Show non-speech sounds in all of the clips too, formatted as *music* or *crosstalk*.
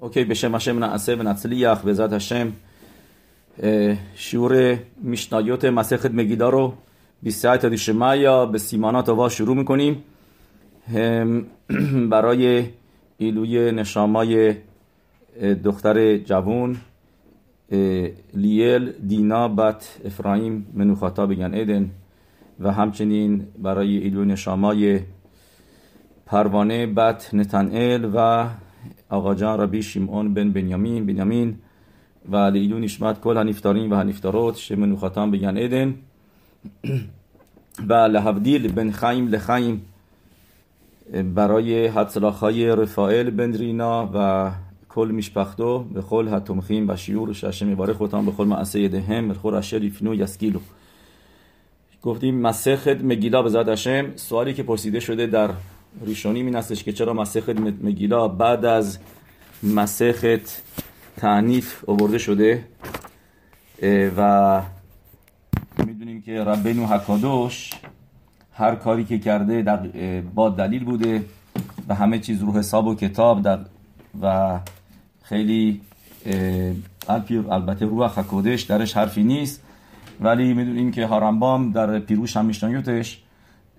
אוקיי, בשם השם נעשה ונצליח, בעזרת השם. שיעור משניות מסכת מגילה رو به ساعت دشمه یا به سیمانات آوا شروع می‌کنیم برای ایلوی نشامای دختر جوون لیل دینا بت افرایم منوخاتا بگن ادن و همچنین برای ایلوی نشامای پروانه بات نتنئل و آقا جان ربی شیمون بن بنیامین بنیامین. و لیلو نشمت کل هنیفتارین و هنیفتارات شمن خاتم بگن ایدن. و لحفدیل بن خیم لخیم. برای حدسلاخای رفائل بن رینا و کل میشپختو به کل هتمخیم و شیور ششه میباره خودتان به کل معصه دهم خور اشر یفنو یسکیلو. گفتیم مسخت مگیلا به هشم سوالی که پرسیده شده در ریشونی این که چرا مسخت مگیلا بعد از مسخت تعنیف آورده شده و می‌دونیم که ربنو حکادوش هر کاری که کرده در با دلیل بوده و همه چیز رو حساب و کتاب در و خیلی البته روح حکادش درش حرفی نیست ولی می‌دونیم که هارمبام در پیروش هم میشنایوتش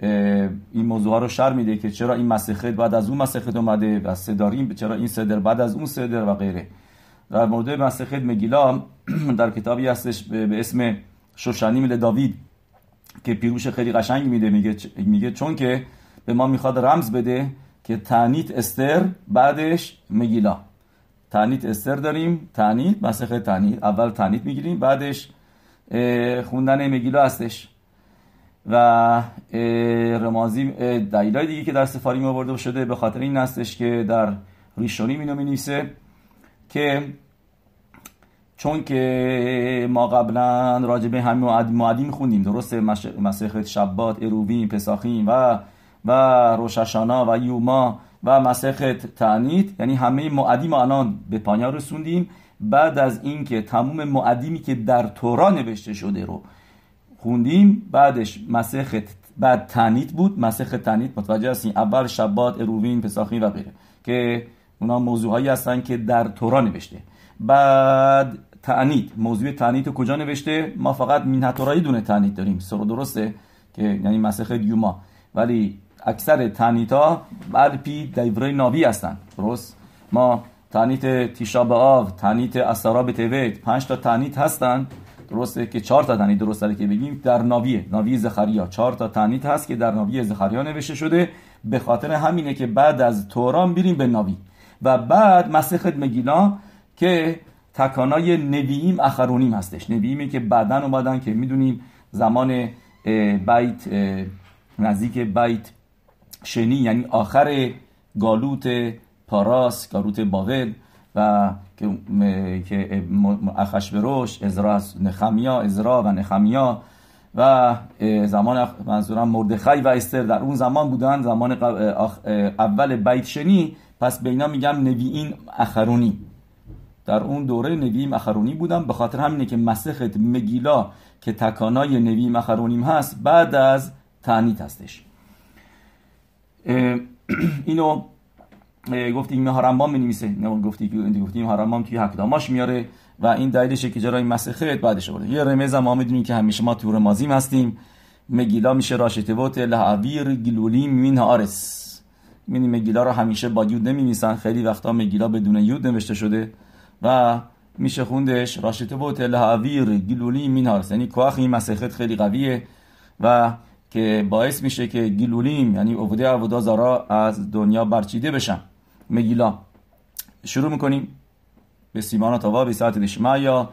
این موضوع رو شر میده که چرا این مسخت بعد از اون مسخت اومده و سداریم چرا این صدر بعد از اون صدر و غیره. در مورد مسخت مگیلا *clears throat* در کتابی هستش به اسم شوشنیم داوید که پیروش خیلی قشنگ میده. میگه میگه چون که به ما می‌خواد رمز بده که تعنیت استر بعدش مگیلا. تعنیت استر داریم تعنیت مسخت تعنیت اول تعنیت می‌گیریم بعدش خوندن مگیلا هستش. و رمازی دلیلای دیگه که در سفاری آورده شده به خاطر این هستش که در ریشونی می نویسه که چون که ما قبلا راجع به همین معدی میخوندیم درسته؟ مسیخت شبات اروبین پساخین و و روششانا و یوما و مسیخت تعنیت یعنی همه معدی ما الان به پایان رسوندیم. بعد از اینکه تموم معدیمی که در تورا نوشته شده رو خوندیم بعدش مسخت بعد تنیت بود مسخت تنیت متوجه هستین؟ اول شبات اروین پساخین و غیره که اونا موضوع هایی هستن که در تورا نوشته. بعد تعنیت موضوع تعنیت کجا نوشته؟ ما فقط مین تورایی دونه تعنیت داریم سر درسته که یعنی مسخت یوما ولی اکثر تعنیت ها بعد پی دیوره ناوی هستن درست؟ ما تعنیت تیشا آو تعنیت اسراب تویت پنج تا تعنیت هستن. درسته که چهار تا تنید درست که بگیم در ناویه ناوی زخریا. چهار تا تنید هست که در ناوی زخریا نوشته شده. به خاطر همینه که بعد از توران بیریم به ناوی. و بعد مسخت مگیلا که تکانای نوییم اخرونیم هستش. نوییمی که بعدا اومدن که می‌دونیم زمان بیت نزدیک بیت شنی یعنی آخر گالوت پاراس گالوت باول. و که که اخشبروش ازرا نخمیا ازرا و نخمیا و زمان منظورم مردخی و استر. در اون زمان بودن زمان اول بیت شنی. پس بینا میگم نویین اخرونی. در اون دوره نویم اخرونی بودن. به خاطر همینه که مسخت مگیلا که تکانای نویم اخرونیم هست بعد از تعنیت هستش. اینو گفتیم هارمبام می نه گفتی گفتیم هارمبام توی حکداماش میاره و این دلیلشه که جرای مسخت بعدش آورده. یه رمز ما می‌دونیم که همیشه ما تور مازیم هستیم. مگیلا میشه راشتوات لعویر گلولیم مین آرس. می‌دونی مگیلا رو همیشه با یود نمیمیسن خیلی وقتا مگیلا بدون یود نوشته شده و میشه خوندش ראשי תיבות להעביר גילולים מן הארץ. یعنی כוח این מסכת خیلی قویه و که باعث میشه که גילולים یعنی עבודה זרה از دنیا برچیده بشن. מגילה. شروع می‌کنیم. به סימן טבא בסייעתא דשמיא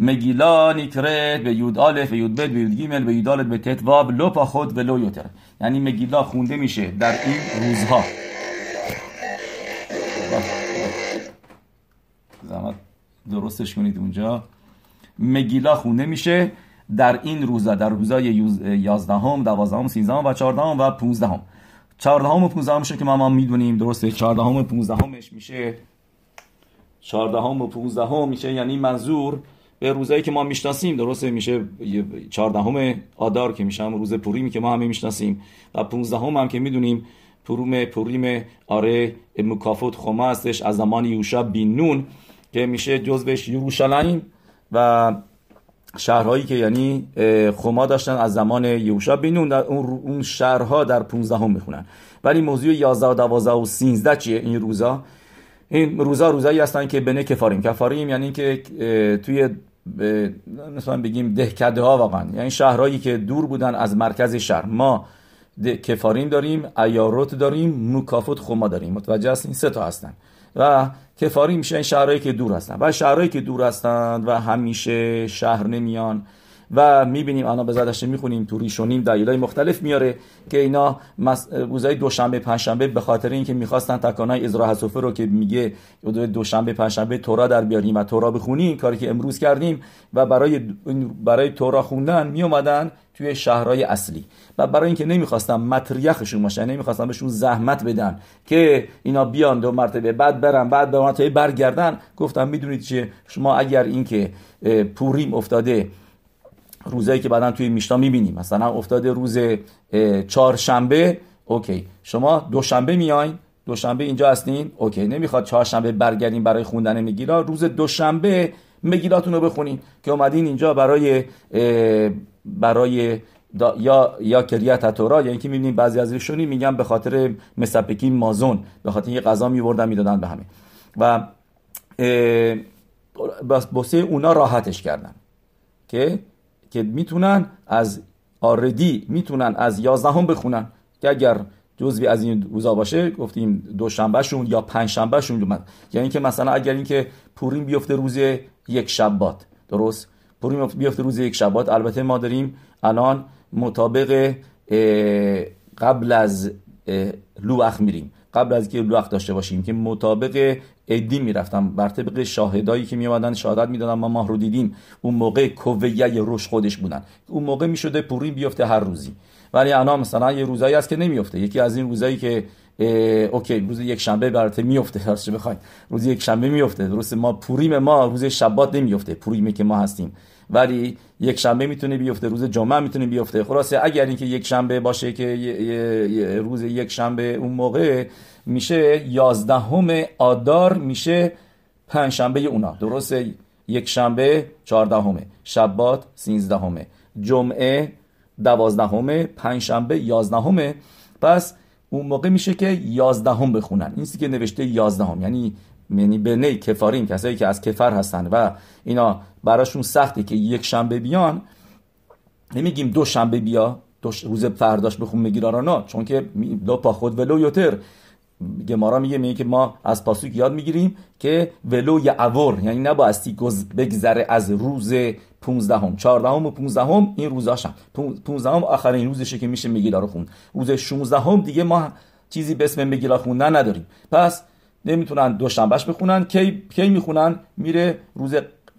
مگیلا نیکرت به یود آلف به یود بد به یود گیمل به یود آلف به تت واب لو پا خود و لو یوتر. یعنی מגילה خونده میشه در این روزها. زحمت درستش کنید اونجا. مگیلا خونده میشه. در این روزا در روزای 11 هم 12 هم 13 و 14 و 15 هم 14 و 15 همشه که ما ما می‌دونیم درسته؟ 14 و 15 همش میشه. 14 و 15 هم میشه یعنی منظور به روزایی که ما می‌شناسیم درسته؟ میشه 14 آدار که میشه هم روز پوریمی که ما همه می‌شناسیم. و 15 هم, هم که می‌دونیم پروم پوریم آره مکافوت خما هستش از زمان یوشا بین نون که میشه جزوش یروشلایم و شهرهایی که یعنی خما داشتن از زمان یوشا بینون اون شهرها در 15 هم می‌خونن. ولی موضوع 11 و 12 و 13 چیه این روزا؟ این روزا روزایی هستن که بنه کفاریم. کفاریم یعنی که توی مثلا بگیم دهکده ها واقعا. یعنی شهرهایی که دور بودن از مرکز شهر. ما کفاریم داریم ایاروت داریم مکافوت خما داریم. متوجه هستین؟ سه تا هستن. و کفاری میشه این شهرهایی که دور هستن. و شهرهایی که دور هستند و همیشه شهر نمیان. و می‌بینیم الان به زدش می‌خونیم تو ریشونیم دلایل مختلف میاره که اینا روزای دوشنبه پنجشنبه به خاطر اینکه می‌خواستن تکانای ازرا حسوفه رو که میگه دوشنبه پنجشنبه تورا در بیاریم و تورا بخونیم کاری که امروز کردیم و برای برای تورا خوندن میومدن توی شهرهای اصلی. و برای اینکه نمی‌خواستن متریخشون باشن نمی‌خواستن بهشون زحمت بدن که اینا بیان دو مرتبه بعد برن بعد به مرتبه برگردن گفتم می‌دونید چه شما اگر اینکه پوریم افتاده روزایی که بعدا توی میشنا می‌بینیم مثلا افتاده روز چهارشنبه اوکی. شما دوشنبه میاین دوشنبه اینجا هستین اوکی. نمی‌خواد چهارشنبه برگردین برای خوندن مگیرا روز دوشنبه مگیراتون رو بخونین که اومدین اینجا برای برای یا یا کریت تورا یا اینکه می‌بینیم بعضی از ایشونی میگن به خاطر مسپکی مازون به خاطر یه غذا میوردن می‌دادن به همه. و باسه اونا راحتش کردن. که که می‌تونن از آردی می‌تونن از یازدهم بخونن. که اگر جزوی از این روزا باشه گفتیم دوشنبهشون یا پنجشنبهشون اومد. یعنی اینکه مثلا اگر اینکه پوریم بیفته روز یک شبات درست؟ پوریم بیفته روز یک شبات. البته ما داریم الان مطابق قبل از لوخ میریم. قبل از که لوخ داشته باشیم که مطابق ادی می‌رفتم بر طبق شاهدایی که میومدن شهادت می‌دادن ما ماه رو دیدیم اون موقع کویه روش خودش بودن. اون موقع می‌شده پوریم بیفته هر روزی. ولی الان مثلا یه روزایی هست که نمیفته یکی از این روزایی که اوکی روز یک شنبه برات میفته هر چه بخواید. روز یک شنبه میفته. درست ما پوریم ما روز شبات نمیفته پوریمی که ما هستیم. ولی یک شنبه می‌تونه بیفته روز جمعه می‌تونه بیفته. خلاصه اگر اینکه یک شنبه باشه که روز یک شنبه اون موقع میشه یازدهم آدار میشه پنج شنبه اونا. درسته؟ یک شنبه چهاردهمه شبات سینزدهمه جمعه دوازدهمه پنج شنبه یازدهمه پس اون موقع میشه که یازدهم بخونن. این که نوشته یازدهم. یعنی یعنی بنی کفارین کسایی که از کفر هستن و اینا براشون سخته که یک شنبه بیان. نمیگیم دو شنبه بیا دو روز فرداش بخون نه چون که دو پا خود ولو یوتر. گمارا میگه میگه که ما از پاسوک یاد می‌گیریم که ولو یا عور یعنی نبایستی بگذره از روز 15 هم 14 هم و 15 هم این روزاشم 15 هم آخرین روزشه که میشه میگیلا رو خون. روز 16 هم دیگه ما چیزی به اسم میگیلا خوندن نداریم. پس نمی‌تونن دوشنبهش بخونن کی کی می‌خونن؟ میره روز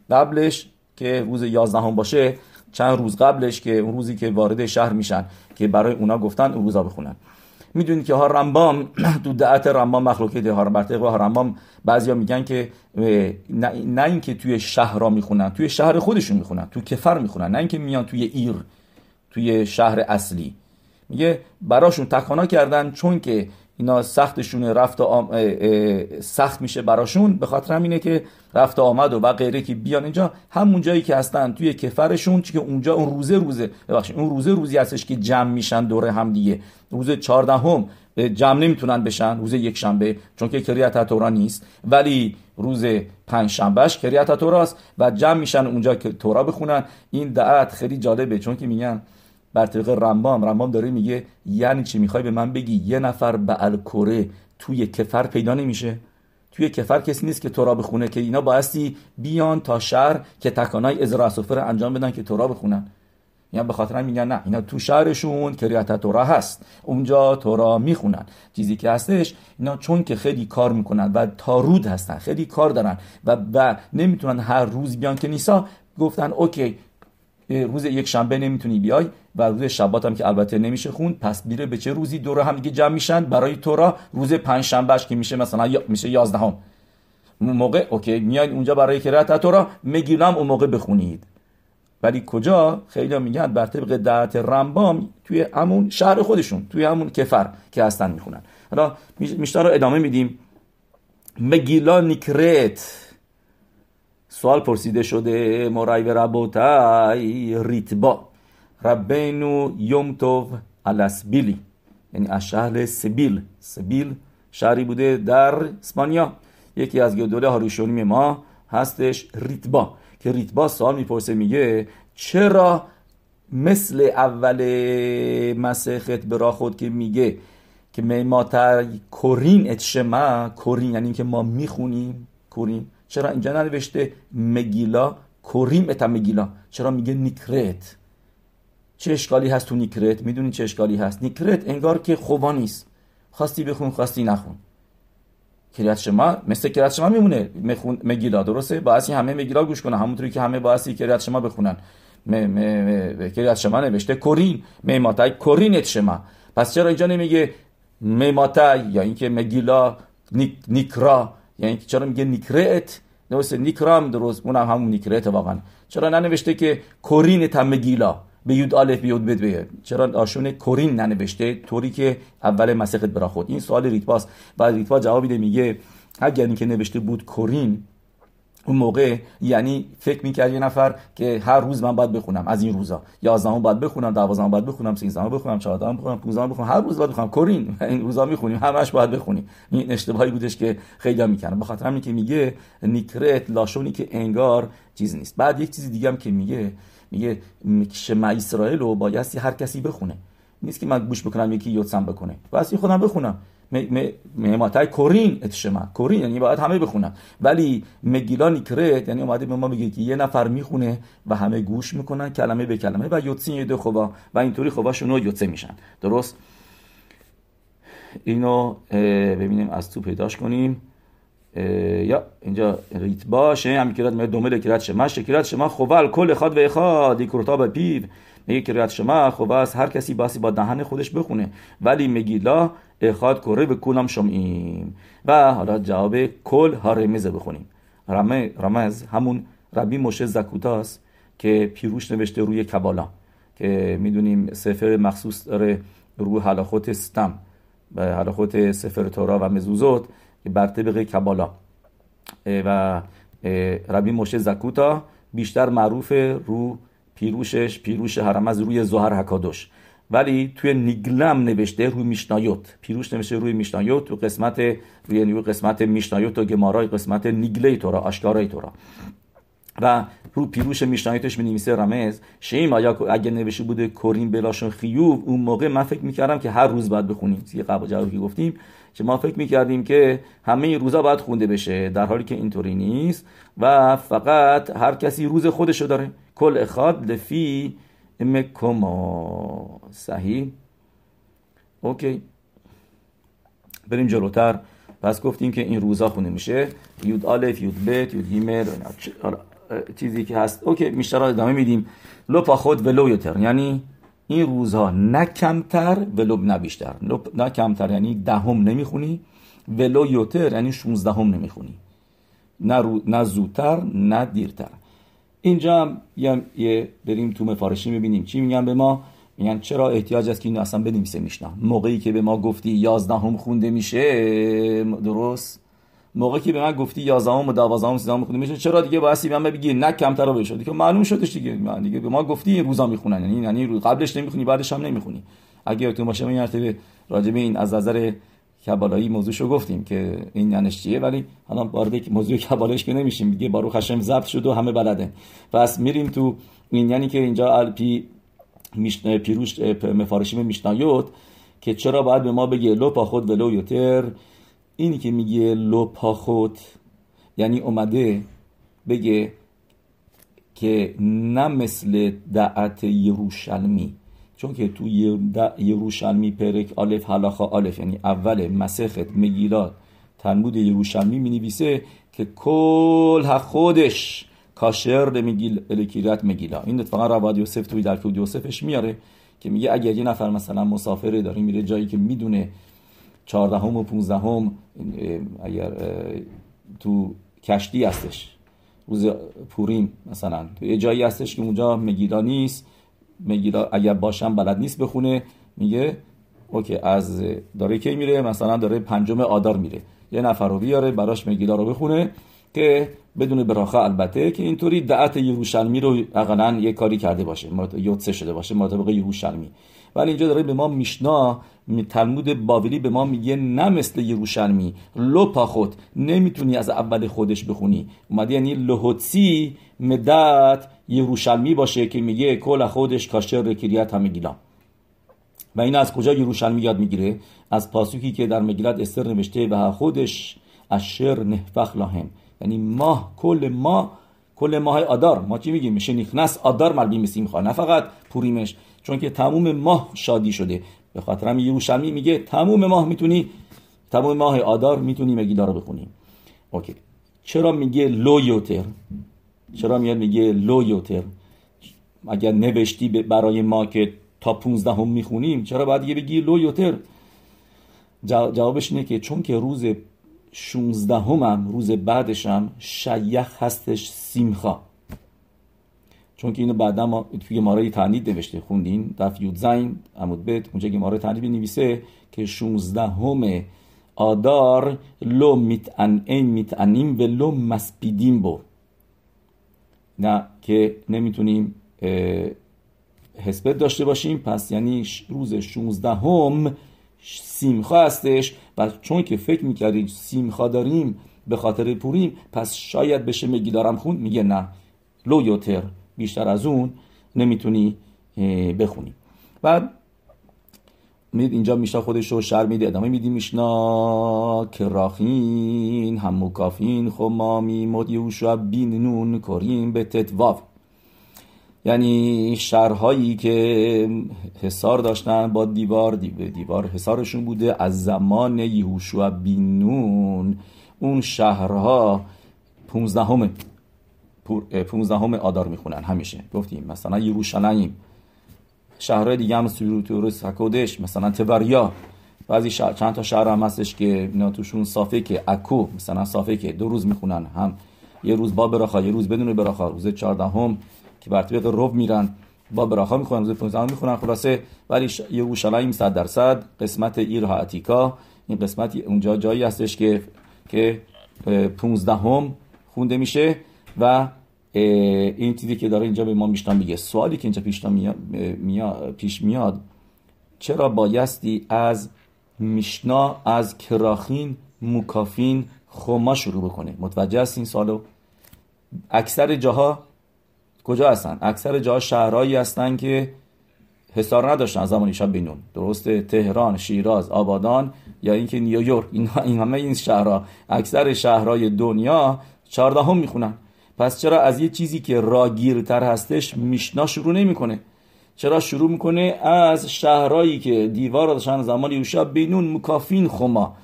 قبلش که روز 11 هم باشه چند روز قبلش که اون روزی که وارد شهر میشن که برای اونا گفتن اون روزا بخونن. می‌دونید که ها رمبام *clears throat* تو دعت رمبام مخلوقه ده ها ها رمبام بعضیا میگن که نه, نه اینکه توی شهر را می‌خونن توی شهر خودشون می‌خونن توی کفر می‌خونن نه اینکه میان توی ایر توی شهر اصلی. میگه براشون تکانا کردن چون که اینا سختشون رفت آم... سخت میشه براشون. به خاطر همینه که رفت آمد و, غیره که بیان اینجا. همون جایی که هستن توی کفرشون که اونجا اون روزه روزه ببخشید اون روزه روزی هستش که جمع میشن دوره هم دیگه. روز 14 هم جمع نمی‌تونن بشن روز یک شنبه چون که کریت تورا نیست. ولی روز پنج شنبهش کریت توراست و جمع میشن اونجا که تورا بخونن. این دعت خیلی جالبه چون که میگن بر طریق رمبام. رمبام داره میگه یعنی چی؟ می‌خوای به من بگی یه نفر به الکوره توی کفر پیدا نمیشه؟ توی کفر کسی نیست که تورا بخونه که اینا بایستی بیان تا شهر که تکانای ازرا سفر انجام بدن که تورا بخونن. یعنی به خاطر میگن نه اینا تو شهرشون کریات تورا هست. اونجا تورا می‌خونن. چیزی که هستش اینا چون که خیلی کار می‌کنن و تارود هستن خیلی کار دارن و, و نمی‌تونن هر روز بیان که نیسا گفتن اوکی روز یک شنبه نمی‌تونی بیای و روز شبات هم که البته نمیشه خون پس میره به چه روزی؟ دور هم دیگه جمع میشن. برای تورا روز پنج شنبهش که میشه مثلا میشه یازدهم. موقع اوکی میاید اونجا برای قرائت تورا می‌گیرم اون موقع بخونید. ولی کجا؟ خیلی میگن بر طبق دعت رمبام توی همون شهر خودشون توی همون کفر که هستن می‌خونن. حالا میشتر رو ادامه میدیم. مگیلا نیکرت سوال پرسیده شده مرای و ربوتای ریتبا ربینو یوم توف الاسبیلی. یعنی از شهر سبیل. سبیل شهری بوده در اسپانیا. یکی از گدوله هاروشونیم ما هستش ریتبا که ریتبا سوال می‌پرسه میگه چرا مثل اول مسخت برا خود که میگه که میماتر کورین اتشما کورین یعنی که ما می‌خونیم کورین چرا اینجا ننوشته مگیلا؟ کوریم اتا مگیلا. چرا میگه نیکرت؟ چه اشکالی هست تو نیکرت؟ می‌دونی چه اشکالی هست؟ نیکرت انگار که خوبا نیست. خواستی بخون خواستی نخون. کریات شما مثل کریات شما میمونه. مگیلا. درسته؟ باعثی همه مگیلا گوش کنن. همونطوری که همه باعثی کریات شما بخونن. קריאת שמע نوشته קורין מאימתי קורין שמע. پس چرا اینجا نمیگه מאימתי یا اینکه מגילה נקרא؟ یعنی چرا میگه נקראת درسته נקרא م درست اونم همون נקראת واقعا. چرا ننوشته که קורין את המגילה؟ به یود آلف به یود بد چرا לשון קורין ننوشته؟ طوری که اول מסכת ברכות. این سوال ریتباس بعد ریتبا جواب میده میگه اگر اینکه نوشته بود קורין اون موقع یعنی فکر می‌کرد یه نفر که هر روز من باید بخونم از این روزا. 11 باید بخونم 12 باید بخونم 13 بخونم 14 بخونم 15 بخونم هر روز باید بخونم. کورین این روزا می‌خونیم همش باید بخونیم. این اشتباهی بودش که خیلی می‌کنن به خاطر همین که میگه نیکرت لاشونی که انگار چیز نیست. بعد یک چیزی دیگه هم که میگه میگه شما اسرائیل رو بایستی هر کسی بخونه. نیست که من گوش بکنم یکی یوتسم بکنه. واسه خودم بخونم. مهماتای کورین اتشما کورین یعنی باید همه بخونن ولی مگیلا نیکرت یعنی اومده به ما میگه که یه نفر می‌خونه و همه گوش می‌کنن کلمه به کلمه و یوتسین دو خوبا و اینطوری خوباشون یوتسه میشن درست اینو ببینیم از تو پیداش کنیم یا اینجا ریت باشه هم کرد دومه کرد شما شکرات شما خوال کل خاد و اخاد کروتا به پیو میگه کریات شما خوب است هر کسی باسی با دهن خودش بخونه. ولی مگیلا اخاد کره به کولم شمعیم. و حالا جواب کل ها بخونیم. رمز همون ربی مشه زکوتاست که پیروش نوشته روی کبالا. که می‌دونیم سفر مخصوص داره روی حلاخوت ستم به حلاخوت سفر تورا و مزوزوت بر طبق کبالا. و ربی مشه زکوتا بیشتر معروف رو پیروشش پیروش از روی زهر حکادوش ولی توی نیگلم نوشته روی میشنایوت. پیروش نوشته روی میشنایوت تو قسمت روی روی قسمت میشنایوت و گمارای قسمت نیگلی تورا آشکارای تورا و رو پیروش میشنایوتش می نویسه رمز شیم آیا اگه نوشته بوده کورین بلاشون خیوب اون موقع من فکر می‌کردم که هر روز باید بخونیم. یه قبل گفتیم که ما فکر می‌کردیم که همه روزا باید خونده بشه در حالی که اینطوری نیست و فقط هر کسی روز خودشو داره. כל אחד לפי מקומו صحیح؟ okay. بریم جلوتر. پس گفتیم که این روزا خونده میشه. یود آلف یود بت یود هیمر چیزی که هست. okay بیشتر ادامه میدیم. לא פחות ולא יותר. یعنی این روزها نه کمتر ולא نه بیشتر. نه کمتر یعنی دهم نمی‌خونی ولو یوتر یعنی 16 هم نمی‌خونی. نه, رو... نه زودتر نه دیرتر. اینجا هم یه بریم تو مفارشی می‌بینیم. چی میگن به ما؟ میگن چرا احتیاج است که این اصلا بنویسه میشنا موقعی که به ما گفتی یازدهم خونده میشه درست؟ موقعی که به من گفتی 11 و 12 و 13 خونده میشه چرا دیگه باید من بگی؟ نه کمتر رو بشه دیگه معلوم شدش دیگه من دیگه به ما گفتی این روزا می‌خونن. یعنی یعنی قبلش نمی‌خونی بعدش هم نمی‌خونی. اگه تو باشه مرتبه راجع به این از نظر کبالایی موضوعشو گفتیم که این یعنیش چیه ولی حالا وارد موضوع کبالش که نمیشیم. دیگه بارو خشم ضبط شد و همه بلده. پس میریم تو این یعنی که اینجا الپی میشن پیروش مفارشیم میشنایوت که چرا باید به ما بگه لو پا خود ولو یوتر. اینی که میگه لو پا خود یعنی اومده بگه که نه مثل دعت یروشلمی چون که تو یروشلمی پرک آلف حلاخا آلف یعنی اول مسخت مگیلات تنبود یروشلمی می نویسه که کل خودش کاشر میگیل الکیرت مگیلا. این اتفاقا رواد یوسف توی در یوسفش میاره که میگه اگر یه نفر مثلا مسافره داره میره جایی که می‌دونه چهاردهم و پونزدهم اگر تو کشتی هستش. روز پوریم مثلا. تو یه جایی هستش که اونجا مگیلا نیست. میگیرا اگر باشم بلد نیست بخونه. میگه اوکی از داره کی میره؟ مثلا داره پنجم آدار میره. یه نفر رو بیاره براش مگیلا رو بخونه. که بدون براخه البته که اینطوری دعت یروشلمی رو اقلا یه کاری کرده باشه یوتسه شده باشه مطابق یروشلمی ولی اینجا داره به ما میشنا تلمود باولی به ما میگه نه مثل یروشلمی لو پاخوت نمی‌تونی از اول خودش بخونی. اومده یعنی لهوتسی مدت یروشلمی باشه که میگه کل خودش کاشر کریت همه گیلا. و این از کجا یروشلمی یاد می‌گیره؟ از פסוק ی که در מגילת אסתר نوشته و החודש אשר נהפך להם یعنی ماه کل ماه کل ماه آدار. ما چی میگیم؟ משנכנס אדר מרבים בשמחה نه فقط پوریمش. چون که تموم ماه شادی شده. به خاطر هم یروشلمی میگه تموم ماه می‌تونی تموم ماه آدار می‌تونی מגילה رو بخونی. okay. چرا میگه לא יותר چرا میاد میگه לא יותר اگر نوشتی برای ما که تا 15 هم می‌خونیم چرا باید یه بگی لو یوتر جوابش اینه که چون که روز 16 هم روز بعدشم شیخ هستش سیمخا. چون که اینو بعدا ما توی ماره تعنید نوشته خوندین؟ دف یود زین عمود بیت اونجا که ماره تعنید نویسه که 16 هم آدار لو میتعنین میتعنیم و لو مسپیدیم بو. نه که نمی‌تونیم حسبت داشته باشیم. پس یعنی روز 16 هم سیمخا هستش. و چون که فکر می‌کردیم سیمخا داریم به خاطر پوریم پس شاید بشه مگی دارم خون؟ میگه نه. لو یوتر بیشتر از اون نمی‌تونی بخونی. بعد می‌دید اینجا میشنا خودش رو شر میده. ادامه میدیم میشنا کراخین هموکافین خمامی مد یوشع بین نون کریم به تتواف یعنی شهرهایی که حصار داشتن با دیوار دیوار حصارشون بوده. از زمان یهوشع بین نون اون شهرها پونزدهم پونزدهم آدار می‌خونن. همیشه گفتیم مثلا یروشلایم شهرهای دیگه هم سیروتورس حکودش مثلا تبریا. بعضی شهر چند تا شهر هم هستش که اینا توشون صافه که اکو مثلا صافه که دو روز می‌خونن هم. یه روز با براخا یه روز بدون براخا روز چهاردهم که بر طبق رب میرن با براخا می‌خونن روز 15 می‌خونن خلاصه ولی یروشلایم 100 درصد قسمت ایرها اتیکا این قسمت اونجا جایی هستش که که 15 هم خونده میشه و این چیزی که داره اینجا به ما میشنا میگه. سوالی که اینجا پیش میاد, پیش میاد چرا بایستی از میشنا از کراخین موکافین خوما شروع بکنه؟ متوجه است این سالو اکثر جاها کجا هستن؟ اکثر جاها شهرهایی هستن که حسار نداشتن زمان شب بینون. درسته؟ تهران شیراز آبادان یا اینکه نیویورک. این, این همه این شهرها. اکثر شهرهای دنیا چهاردهم می‌خونن. پس چرا از یه چیزی که راگیرتر هستش میشنا شروع نمی‌کنه؟ چرا شروع می‌کنه از شهرهایی که دیوار داشتن زمان یوشا بینون مکافین خما؟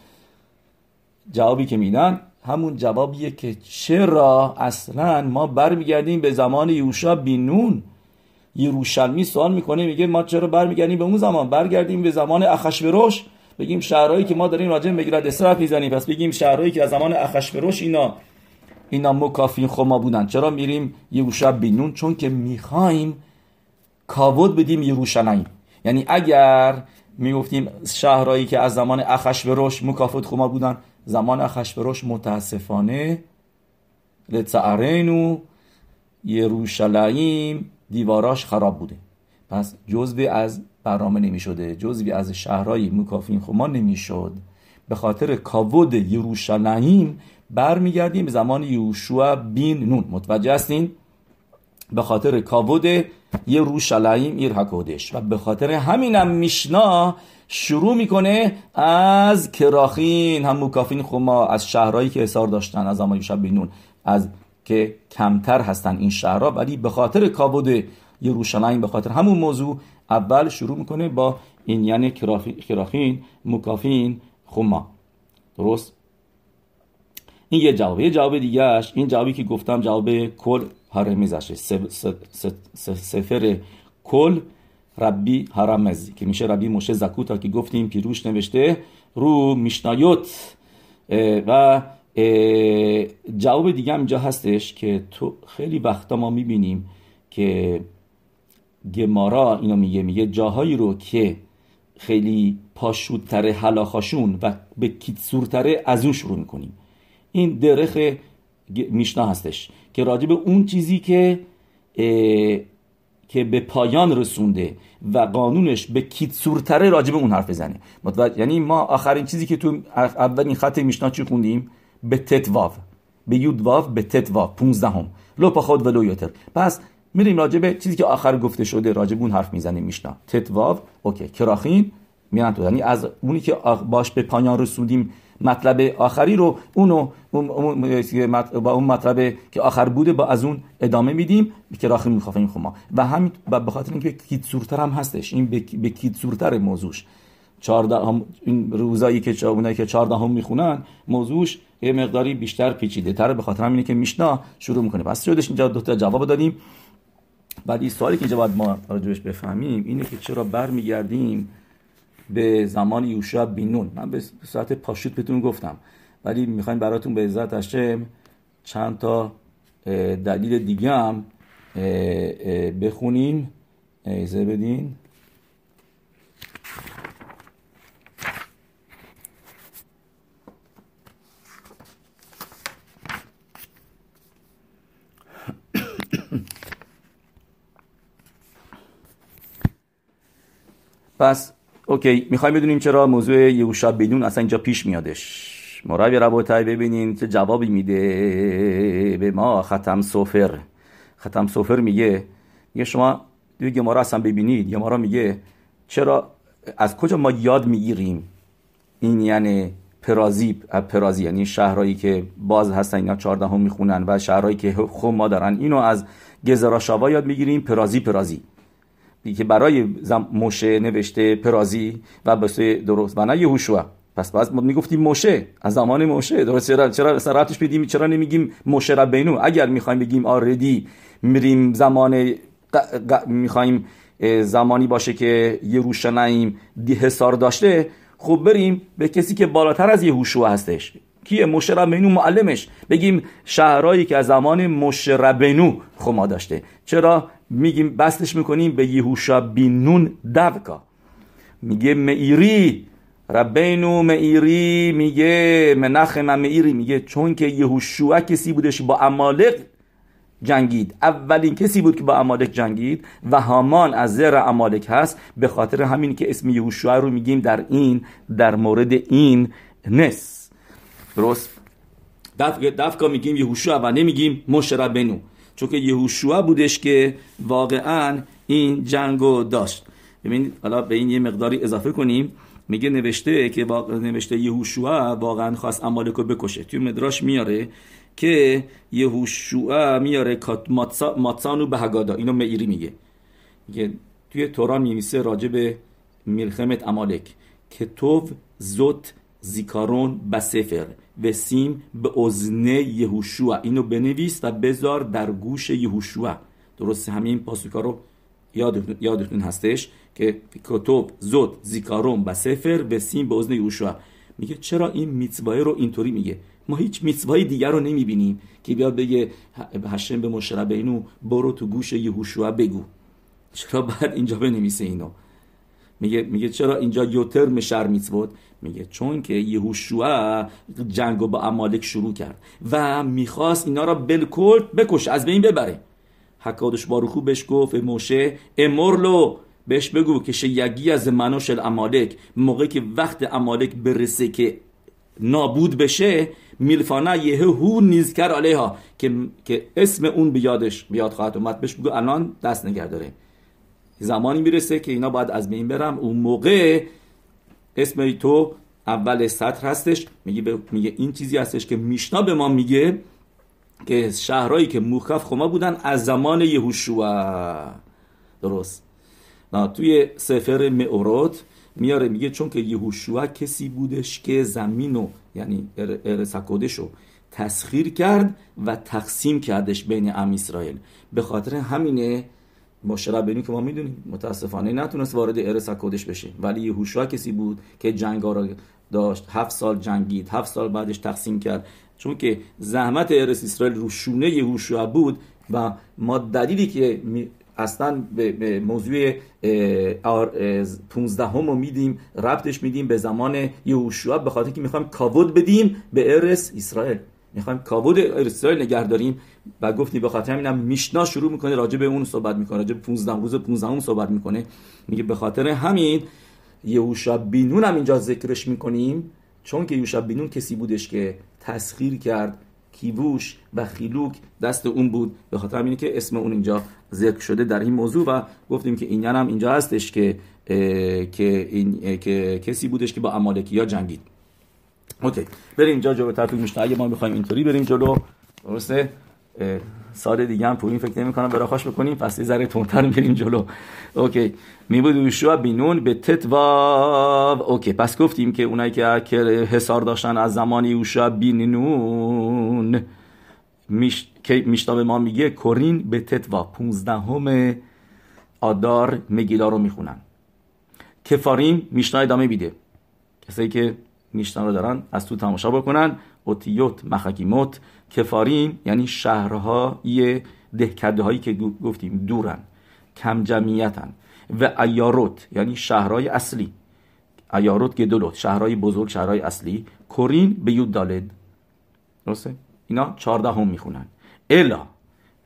جوابی که میدن همون جوابیه که چرا اصلا ما برمیگردیم به زمان یوشا بینون یروشلمی سوال می‌کنه میگه ما چرا برمیگردیم به اون زمان؟ برگردیم به زمان اخشوروش بگیم شهرهایی که ما داریم راجع به اسرف می‌زنیم. پس بگیم شهرهایی که از زمان اخشوروش اینا اینا مکافین خما بودن. چرا میریم یهوشع بینون چون که می‌خوایم کاود بدیم یروشلایم یعنی اگر می‌گفتیم شهرهایی که از زمان اخشوروش مکافد خما بودن زمان اخشوروش متاسفانه لتعرینو یروشلایم دیواراش خراب بوده. پس جزوی از برنامه نمی شده جزوی از شهرهای مکافین خما نمی شد به خاطر کاود یروشلایم برمیگردیم به زمان یوشوع بین نون. متوجه هستین؟ به خاطر کاود یه روشلایم ایر حکودش. و به خاطر همینم میشنا شروع می‌کنه از کراخین هم مکافین خما از شهرهایی که اثار داشتن از زمان یوشع بین نون از که کمتر هستن این شهرها. ولی به خاطر کاود یروشلایم به خاطر همون موضوع اول شروع می‌کنه با این یعنی کراخین مکافین خما. درست؟ این یه جواب یه جواب دیگهش این جوابی که گفتم جواب کل هرمیزشه سفر کل ربی هرمزی که میشه ربی موشه زکوتا که گفتیم پیروش نوشته رو میشنایوت. و جواب دیگه هم اینجا هستش که تو خیلی وقتا ما می‌بینیم که گمارا اینو میگه میگه جاهایی رو که خیلی پاشودتره حلاخاشون و به کیتسورتره از اون شروع می‌کنیم. این درخ میشنا هستش که راجع اون چیزی که که به پایان رسونده و قانونش به کیتسورتره راجع به اون حرف بزنه. یعنی ما آخرین چیزی که تو اولین خط میشنا چی خوندیم؟ به تتواو به یود واو به تتواو 15 هم لو خود ولو یوتر. پس میریم راجع به چیزی که آخر گفته شده راجع اون حرف می‌زنیم میشنا. تتواو اوکی. کراخین میان تو. یعنی از اونی که باش به پایان رسوندیم مطلب آخری رو اونو با اون مطلب که آخر بوده با از اون ادامه میدیم که راخی میخوافیم خما و همین به خاطر اینکه کیت سورتر هم هستش این به کیت سورتر موضوعش. 14 هم این روزایی که اونایی که 14 هم می‌خونن موضوعش یه مقداری بیشتر پیچیده تر به خاطر همینه که میشنا شروع می‌کنه. پس شدش اینجا دو تا جواب دادیم. بعد این سوالی که اینجا باید ما راجبش بفهمیم اینه که چرا برمیگردیم به زمان یوشع بینون من به ساعت پاشوت بهتون گفتم. ولی می‌خوایم براتون به عزت هشم چند تا دلیل دیگه هم بخونیم ایزه بدین. *coughs* پس اوکی می‌خوایم بدونیم چرا موضوع یهوشا بدون اصلا اینجا پیش میادش. مرابی ربوتای ببینین چه جوابی میده. به ما ختم سوفر. ختم سوفر میگه میگه شما دیگه گمارا اصلا ببینید. گمارا میگه چرا از کجا ما یاد می‌گیریم؟ این یعنی پرازی پرازی یعنی شهرهایی که باز هستن اینا 14 هم می‌خونن و شهرهایی که خم ما دارن. اینو از گزراشاوا یاد می‌گیریم. پرازی پرازی. که برای زم... موشه نوشته پرازی و بسه درست و نه یهوشوا. پس باز ما می‌گفتیم موشه. از زمان موشه. درست چرا چرا سراتش بدیم چرا نمیگیم موشه ربینو؟ اگر می‌خوایم بگیم آردی میریم زمان. می‌خوایم زمانی باشه که یروشلایم دی حسار داشته خب بریم به کسی که بالاتر از یهوشوا هستش. کیه؟ مشه ربینو معلمش. بگیم شهرهایی که از زمان مشه ربینو خما داشته. چرا؟ میگیم بستش می‌کنیم به یهوشا بینون دوکا. میگه میری ربینو میری میگه منخم میری میگه چون که یهوشوا کسی بودش با امالق جنگید. اولین کسی بود که با امالک جنگید و هامان از زر امالک هست. به خاطر همین که اسم یهوشوا رو میگیم در این در مورد این نس درست؟ دفکا میگیم یهوشوا و نمیگیم مشربنو چون که یهوشوا بودش که واقعا این جنگو داشت. ببینید حالا به این یه مقداری اضافه کنیم. میگه نوشته که واقع نوشته یهوشوا واقعا خواست امالکو بکشه. توی مدراش میاره که یهوشوا میاره ماتسانو به هگادا. اینو میری میگه. میگه توی توران میمیسه راجع به ملخمت امالک که توف زوت زیکارون بسفر و سیم به ازنه یهوشوا اینو بنویس و بذار در گوش یهوشوا درست همین پاسوکا رو یادتون, هستش که کتب زود زیکارون و سفر و سیم به ازن یهوشوا میگه چرا این میتوای رو اینطوری میگه؟ ما هیچ میتوای دیگر رو نمی‌بینیم که بیاد بگه هشم به مشربه اینو برو تو گوش یهوشوا بگو. چرا بعد اینجا بنویسه اینو؟ میگه میگه چرا اینجا یوتر مشر میتوت میگه چون که یهوشوا جنگ با امالک شروع کرد و می‌خواست اینا را بالکل بکش از بین ببره. حکادش باروخو بهش گفت موشه امرلو بهش بگو که شیگی از مناش امالک موقعی که وقت امالک برسه که نابود بشه میلفانه یه هو نیزکر علیها که, که اسم اون بیادش بیاد خواهد اومد. بهش بگو الان دست نگه داره. زمانی می‌رسه که اینا باید از بین برم اون موقع اسم تو اول سطر هستش. میگه, میگه این چیزی هستش که میشنا به ما میگه که شهرهایی که موخف خما بودن از زمان یهوشوا درست. توی سفر معورات میاره میگه چون که یهوشوا کسی بودش که زمینو یعنی ارسکودشو تسخیر کرد و تقسیم کردش بین ام اسرائیل. به خاطر همینه مشرب که ما می‌دونیم متاسفانه نتونست وارد ارس کودش بشه. ولی یهوشوا کسی بود که جنگ را داشت هفت سال جنگید هفت سال بعدش تقسیم کرد. چون که زحمت ارس اسرائیل رو شونه یهوشوا بود و ما دلیلی که اصلا به موضوع 15 هم رو میدیم ربطش میدیم به زمان یهوشua به خاطر که می‌خوایم کاود بدیم به ارس اسرائیل. می‌خوایم کاود اسرائیل نگه داریم و گفتیم به خاطر همینم میشنا شروع می‌کنه راجع به اون صحبت می‌کنه راجع به 15 روز 15 هم صحبت می‌کنه. میگه به خاطر همین یهوشع بینون هم اینجا ذکرش می‌کنیم چون که یوشع بینون کسی بودش که تسخیر کرد כיבוש וחילוק دست اون بود. به خاطر همینه که اسم اون اینجا ذکر شده در این موضوع و گفتیم که این هم اینجا هستش که که, این که کسی بودش که با امالکی جنگید. okay. بریم اینجا جلوتر تو משנה اگه ما می‌خوایم اینطوری بریم جلو. درسته؟ سال دیگه هم پوریم فکر نمی کنم براخاش بکنیم. پس یه ذره تونتر بریم جلو. okay. מימות יהושע בן נון בט"ו okay. پس گفتیم که اونایی که حصار داشتن از زمان یوشوا بن نون میش... که میشتا به ما میگه کورین به تتوا 15 همه آدار مگیلا رو می‌خونن. کفاریم میشنا ادامه بیده کسایی که میشنا رو دارن از تو تماشا بکنن. اوتیوت مخکیموت کفاریم یعنی شهرهای دهکده هایی که گفتیم دورن کم جمعیتن و ایاروت یعنی شهرهای اصلی. ایاروت گدولوت شهرهای بزرگ شهرهای اصلی. کورین به یود دالد درسته؟ اینا چارده هم می‌خونن. الا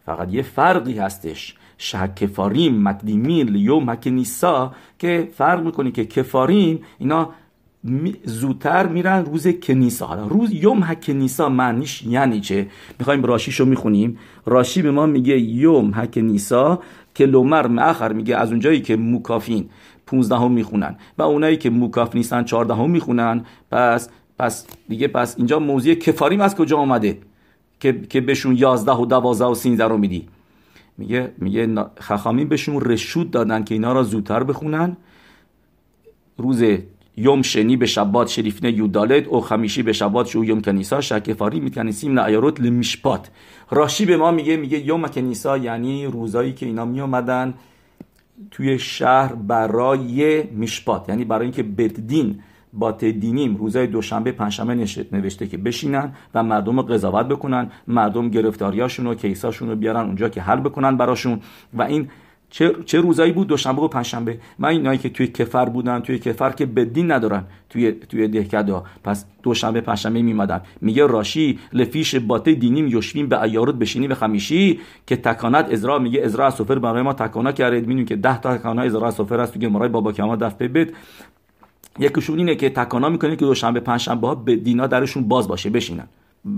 فقط یه فرقی هستش. شه کفاریم مقدیمین لیوم نیسا که فرق می‌کنی که کفاریم اینا زودتر میرن روز کنیسا. حالا روز یوم هکنیسا معنیش یعنی چه؟ می‌خوایم راشیشو می‌خونیم. راشی به ما میگه یوم هکنیسا که لومر مأخر میگه. از اونجایی که موکافین 15 هم می‌خونن و اونایی که موکاف نیستن 14 هم می‌خونن. پس پس دیگه پس اینجا موضوع کفاریم از کجا آمده که که بهشون 11 و 12 و 13 رو میدی. میگه میگه خخامی بهشون رشود دادن که اینا را زودتر بخونن. روز به شبات شریفنه یودالد او خمیشی به شبات شو یوم کنیسا شکفاری میتنسیم نایروت لمیشپات راشی به ما میگه میگه یوم کنیسا یعنی روزایی که اینا میامدن توی شهر برای میشپات یعنی برای اینکه بددین با تدینیم روزای دوشنبه پنجشنبه نوشته که بشینن و مردم رو قضاوت بکنن مردم گرفتاریاشون و کیساشون رو بیارن اونجا که حل بکنن براشون و این چه, چه روزایی بود دوشنبه و پنجشنبه؟ من اینایی که توی کفر بودن توی کفر که بدین ندارن توی توی دهکده پس دوشنبه پنجشنبه میمدن میگه راشی لفیش باته دینیم یوشویم به ایارت بشینی به خمیشی که تکانت ازرا میگه ازرا از سفر برای ما تکانا کرد می‌دونیم که 10 تا تکانا ازرا از سفر هست توی مرای بابا کما دفعه بد یکیشون اینه که تکانا می‌کنه که دوشنبه پنجشنبه ها به دینا درشون باز باشه بشینن.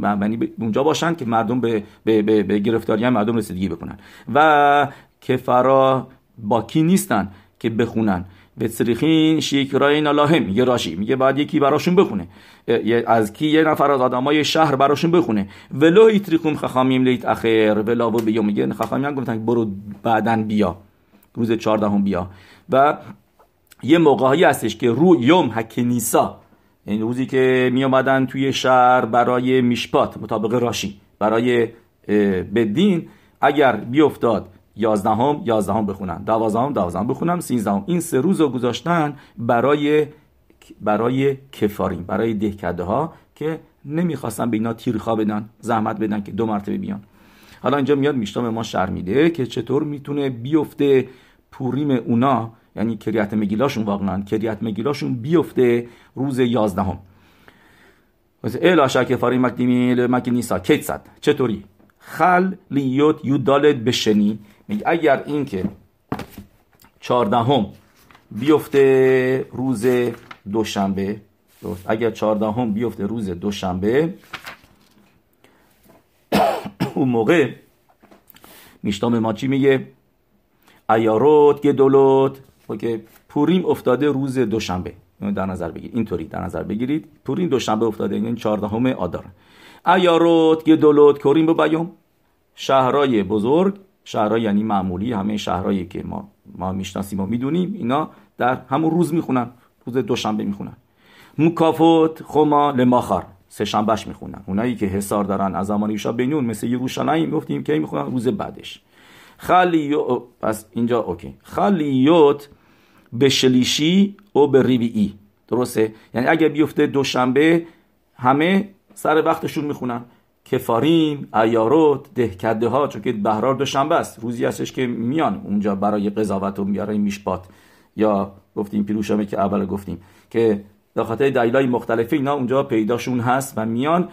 یعنی اونجا باشن که مردم به, به, به, به گرفتاری مردم رسیدگی بکنن. و کفرا باکی نیستن که بخونن؟ به شیک شیکرای نلاهم میگه راشی. میگه بعد یکی براشون بخونه. از کی یه نفر از آدمای شهر براشون بخونه. ولو ایتریکوم خخامیم لیت اخر. ولا و بیو. میگه خخامیان گفتن برو بعدن بیا. روز 14 هم بیا. و یه موقعی هستش که رو یوم هکنیسا این یعنی روزی که می آمدن توی شهر برای میشپات مطابق راشی برای بدین اگر بیافتاد یازدهم یازدهم بخونن. دوازدهم دوازدهم بخونم. سیزدهم این سه روز رو گذاشتن برای برای کفارین برای دهکده ها که نمی‌خواستن به اینا تیرخوا بدن زحمت بدن که دو مرتبه بیان. حالا اینجا میاد میشتام ما شر میده که چطور می‌تونه بیفته پوریم اونا یعنی کریت مگیلاشون واقعا کریت مگیلاشون بیفته روز یازدهم. الا شک مکدیمی مکنیسا کیت چطوری؟ خل لیوت یودالت بشنی. میگه اگر این که چهاردهم بیفته روز دوشنبه اگر چهاردهم بیفته روز دوشنبه *coughs* اون موقع میشتام ما چی میگه؟ ایاروت گدولوت که پوریم افتاده روز دوشنبه. در نظر بگیرید. اینطوری در نظر بگیرید. پوریم دوشنبه افتاده این چهاردهم آدار ایاروت گدولوت کوریم به بیوم شهرهای بزرگ. شهرهای یعنی معمولی همه شهرهایی که ما ما می‌شناسیم و می‌دونیم اینا در همون روز می‌خونن روز دوشنبه می‌خونن. مکافوت خما لماخر سه شنبهش می‌خونن. اونایی که حسار دارن از زمان ایشا بینون مثل یروشلایم گفتیم که می‌خونن؟ روز بعدش. خالیو پس اینجا اوکی. خالیوت به شلیشی و به درسته؟ یعنی اگه بیفته دوشنبه همه سر وقتشون می‌خونن. کفاریم ایاروت دهکده ها چون که بهرار دوشنبه است. روزی هستش که میان اونجا برای قضاوت و برای میشبات. یا گفتیم پیروشامه که اول گفتیم که به خاطر دلایل مختلفه اینا اونجا پیداشون هست و میان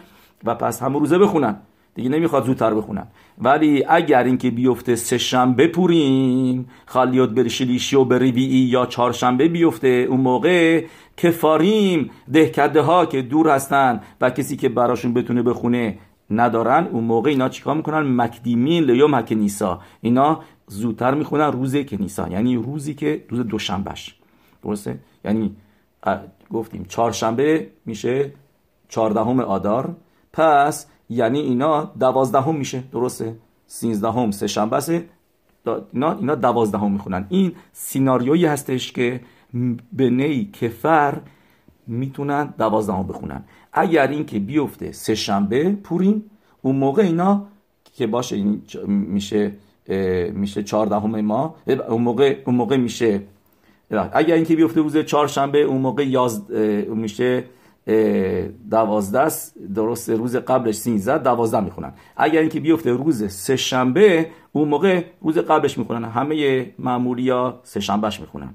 و پس هم روزه بخونن. دیگه نمی‌خواد زودتر بخونن. ولی اگر اینکه بیفته سه شنبه پوریم خالیات بر شلیشی و بر یا چهارشنبه بیفته اون موقع کفاریم دهکده ها که دور هستن و کسی که براشون بتونه بخونه ندارن اون موقع اینا چیکار می‌کنن؟ مکدیمین لیوم هک نیسا. اینا زودتر می‌خونن روز کنیسا یعنی روزی که روز دوشنبهش. درسته؟ یعنی گفتیم چهارشنبه میشه چهاردهم آدار پس یعنی اینا دوازدهم میشه. درسته؟ سینزدهم سه. شنبه اینا اینا دوازدهم می‌خونن. این سیناریویی هستش که بنی کفر می‌تونن دوازدهم بخونن. اگر این که بیفته سه شنبه پوریم اون موقع اینا که باشه این میشه میشه چهاردهم ما اون موقع اون موقع میشه. اگر اینکه بیفته روز چهارشنبه اون موقع یاز میشه دوازده درست روز قبلش سینزده دوازده می‌خونن. اگر اینکه بیفته روز سه شنبه اون موقع روز قبلش می‌خونن. همه معمولی ها سه شنبهش می‌خونن.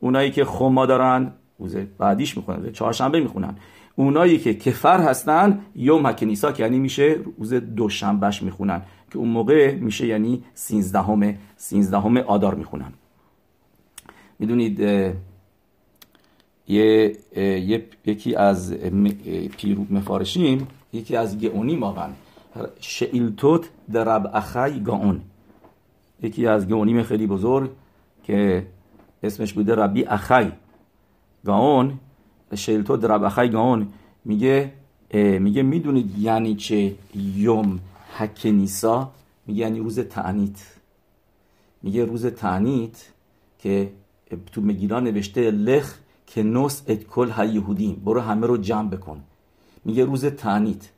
اونایی که خما دارن روز بعدیش می‌خونن چهارشنبه می‌خونن. اونایی که کفر هستن یوم هکنیسا که یعنی میشه روز دوشنبهش می‌خونن. که اون موقع میشه یعنی سینزدهم سینزدهم آدار می‌خونن. می‌دونید یه،, یکی از پیرو مفارشیم یکی از گئونی واقعا در رب اخای گاون یکی از گئونیم خیلی بزرگ که اسمش بوده ربی اخای. گاون شئیلتوت در رب اخای گاون میگه میگه می‌دونید یعنی چه یوم حک نیسا؟ میگه یعنی روز تعنیت. میگه روز تعنیت که تو مگیران نوشته لخ که نوس ات کل یهودیم برو همه رو جمع بکن. میگه روز تعنیت.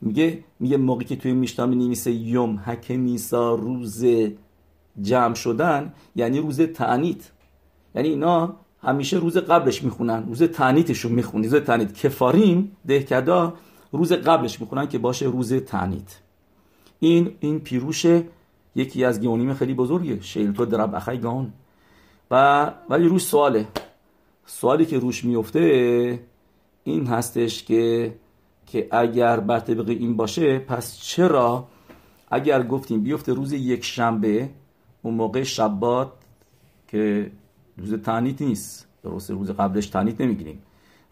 میگه میگه موقعی که توی میشنا می یوم حک نیسا روز جمع شدن یعنی روز تعنیت. یعنی اینا همیشه روز قبلش می‌خونن روز تعنیتشون می‌خونن روز تعنیت کفاریم دهکدا روز قبلش می‌خونن که باشه روز تعنیت این این پیروش یکی از گیونیم خیلی بزرگه شیلتو درب اخی گان. و ولی روش سواله. سوالی که روش میفته این هستش که که اگر بر طبق این باشه پس چرا اگر گفتیم بیفته روز یک شنبه اون موقع شبات که روز تعنیت نیست. درسته روز قبلش تعنیت نمی‌گیریم.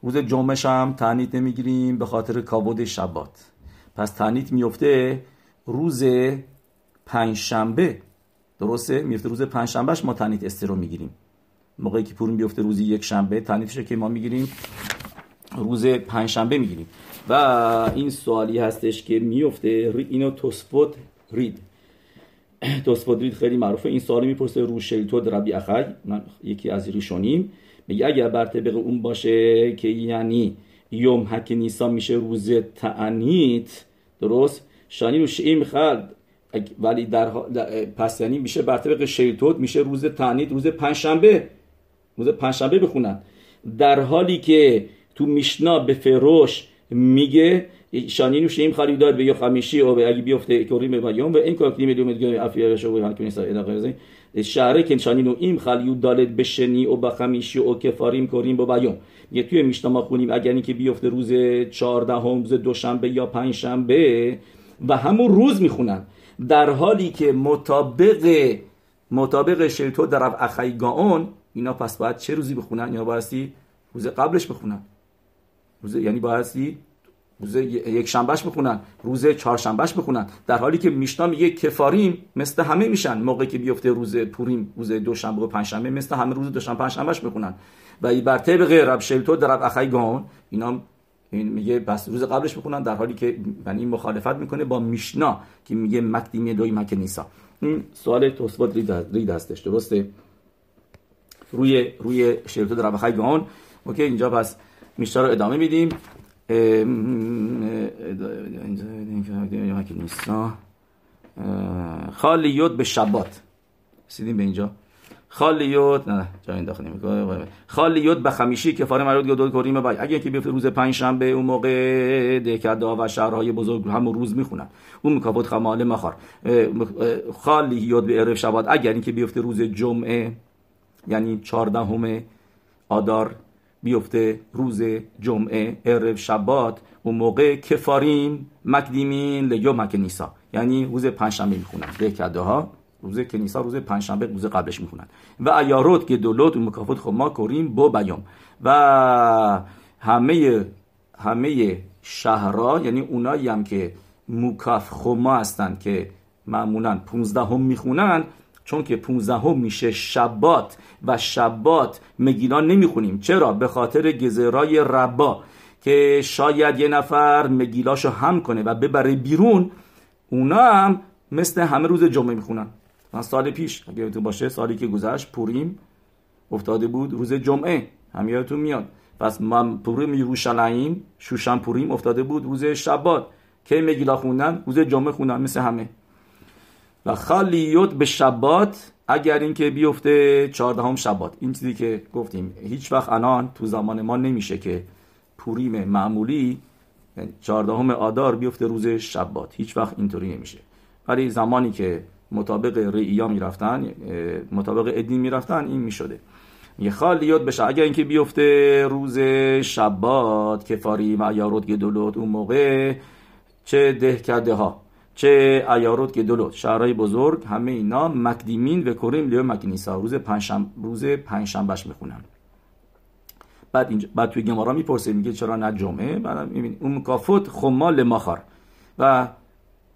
روز جمعه هم تعنیت نمی‌گیریم به خاطر کابود شبات. پس تعنیت میفته روز پنجشنبه. درسته؟ میفته روز پنجشنبهش ما تنیت استرو می‌گیریم. موقعی که پوریم بیفته روزی یک شنبه تنیتش که ما می‌گیریم روز پنجشنبه می‌گیریم. و این سوالی هستش که میفته اینو توسفوت رید *clears throat* توسفوت رید خیلی معروفه. این سوالی می‌پرسه رو شیلتو ربی اخی یکی از ریشونیم. میگه اگر بر طبق اون باشه که یعنی یوم حک نیسا میشه روز تعنیت. درست؟ شانی رو شیم خلد ولی در پس یعنی میشه بر طبق میشه روز تعنید روز پنجشنبه. روز پنجشنبه بخونن. در حالی که تو میشنا به فروش میگه شانی نوش این خالی داد به یو خمیشی و به بیفته کریم به یوم و این کار کلمه دیوم دیگه افیار شو و کنیسا نیست ادامه شهره که شانی نو این خالی دالت به شنی و به خمیشی و کفاریم کریم با بیوم یه توی میشنا ما خونیم اگر اینکه بیفته روز 14 روز دوشنبه یا پنجشنبه و همون روز می‌خونن در حالی که مطابق مطابق شیطو در اخی گاون اینا پس باید چه روزی بخونن یا بایستی روز قبلش بخونن روز یعنی بایستی روز یک شنبهش بخونن روز چهارشنبهش بخونن در حالی که میشنا میگه کفاریم مثل همه میشن. موقعی که بیفته روز پوریم روز دوشنبه و پنجشنبه مثل همه روز دوشنبه پنجشنبهش بخونن و بر طبق رب شیطو در اخی گاون اینا این میگه بس روز قبلش بخونن در حالی که یعنی این مخالفت می‌کنه با میشنا که میگه مکدیمی دوی مکه نیسا. این سوال توسفات رید هستش درسته؟ روی روی شرطو در ربخای گان. اوکی اینجا پس میشنا رو ادامه میدیم. خالی یود به شبات رسیدیم به اینجا خالیوت نه جای این داخل نمی‌کنه خالیوت به خمیشی که فاره مرود گدول کریم بای اگه که بیفته روز پنج شنبه اون موقع دهکده و شهرهای بزرگ همون روز می‌خونن اون مکافات خمال مخار خالیوت به عرف شباد اگر اینکه بیفته روز جمعه یعنی چهاردهم آدار بیفته روز جمعه عرب شبات اون موقع کفاریم مکدیمین لیو مکنیسا یعنی روز پنجشنبه می‌خونن. دهکده ها روز کنیسا روز پنجشنبه روز قبلش می‌خونن. و ایاروت که دولت و خب ما کریم با بیام. و همه همه شهرها یعنی اونایی هم که مکاف خما هستن که معمولا 15 هم می‌خونن چون که 15 هم میشه شبات و شبات مگیلان نمی‌خونیم. چرا؟ به خاطر گزرای ربا که شاید یه نفر مگیلاشو هم کنه و ببره بیرون اونا هم مثل همه روز جمعه می‌خونن. من سال پیش اگه تو باشه سالی که گذشت پوریم افتاده بود روز جمعه. هم یادتون میاد. پس من پوریم یروشلایم شوشن پوریم افتاده بود روز شبات. که مگیلا خوندن؟ روز جمعه خوندن مثل همه. و خالیوت به شبات اگر اینکه بیفته چهاردهم شبات. این چیزی که گفتیم هیچ وقت الان تو زمان ما نمیشه که پوریم معمولی یعنی چهاردهم آدار بیفته روز شبات. هیچ وقت اینطوری نمیشه. ولی زمانی که مطابق رئیا می‌رفتن مطابق ادین می‌رفتن این می‌شده. یه خالیات بشه. اگر اینکه بیفته روز شبات کفاری و ایارود گدولوت اون موقع چه دهکده ها چه ایارود گدولوت شهرهای بزرگ همه اینا مکدیمین و کریم لیو مکنیسا روز پنجشنبه روز پنجشنبهش می‌خونن. بعد اینجا بعد توی گمارا می‌پرسه میگه چرا نه جمعه؟ بعد می‌بینی اون مکافوت خما لماخار. و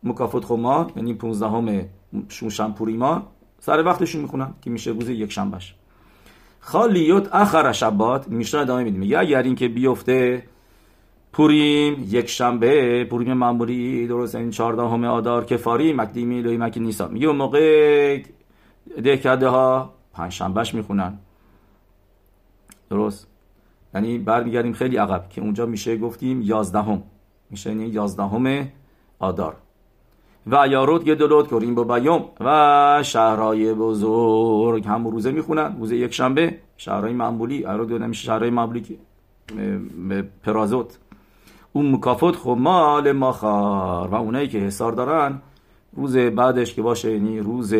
مکافوت خما یعنی 15 همه پوریما سر وقتشون می‌خونن که میشه روز یک شنبهش خالیوت اخر شبات میشه ادامه میده میگه اگر اینکه بیفته پوریم یک شنبه. پوریم معمولی درست این 14 همه آدار کفاری. مکدیمی لوی مکی نیسا. میگه اون موقع دهکده ها پنج شنبهش می‌خونن. درست. یعنی برمیگردیم خیلی عقب که اونجا میشه گفتیم یازدهم. میشه یعنی یازدهم آدار. و یارود گدلوت کریم با بیام و شهرهای بزرگ هم روزه می‌خونن. روز یک شنبه. شهرهای معمولی. اراد نمیشه شهرهای معمولی که پرازوت. اون مکافات خب مال ماخار و اونایی که حسار دارن روز بعدش که باشه یعنی روز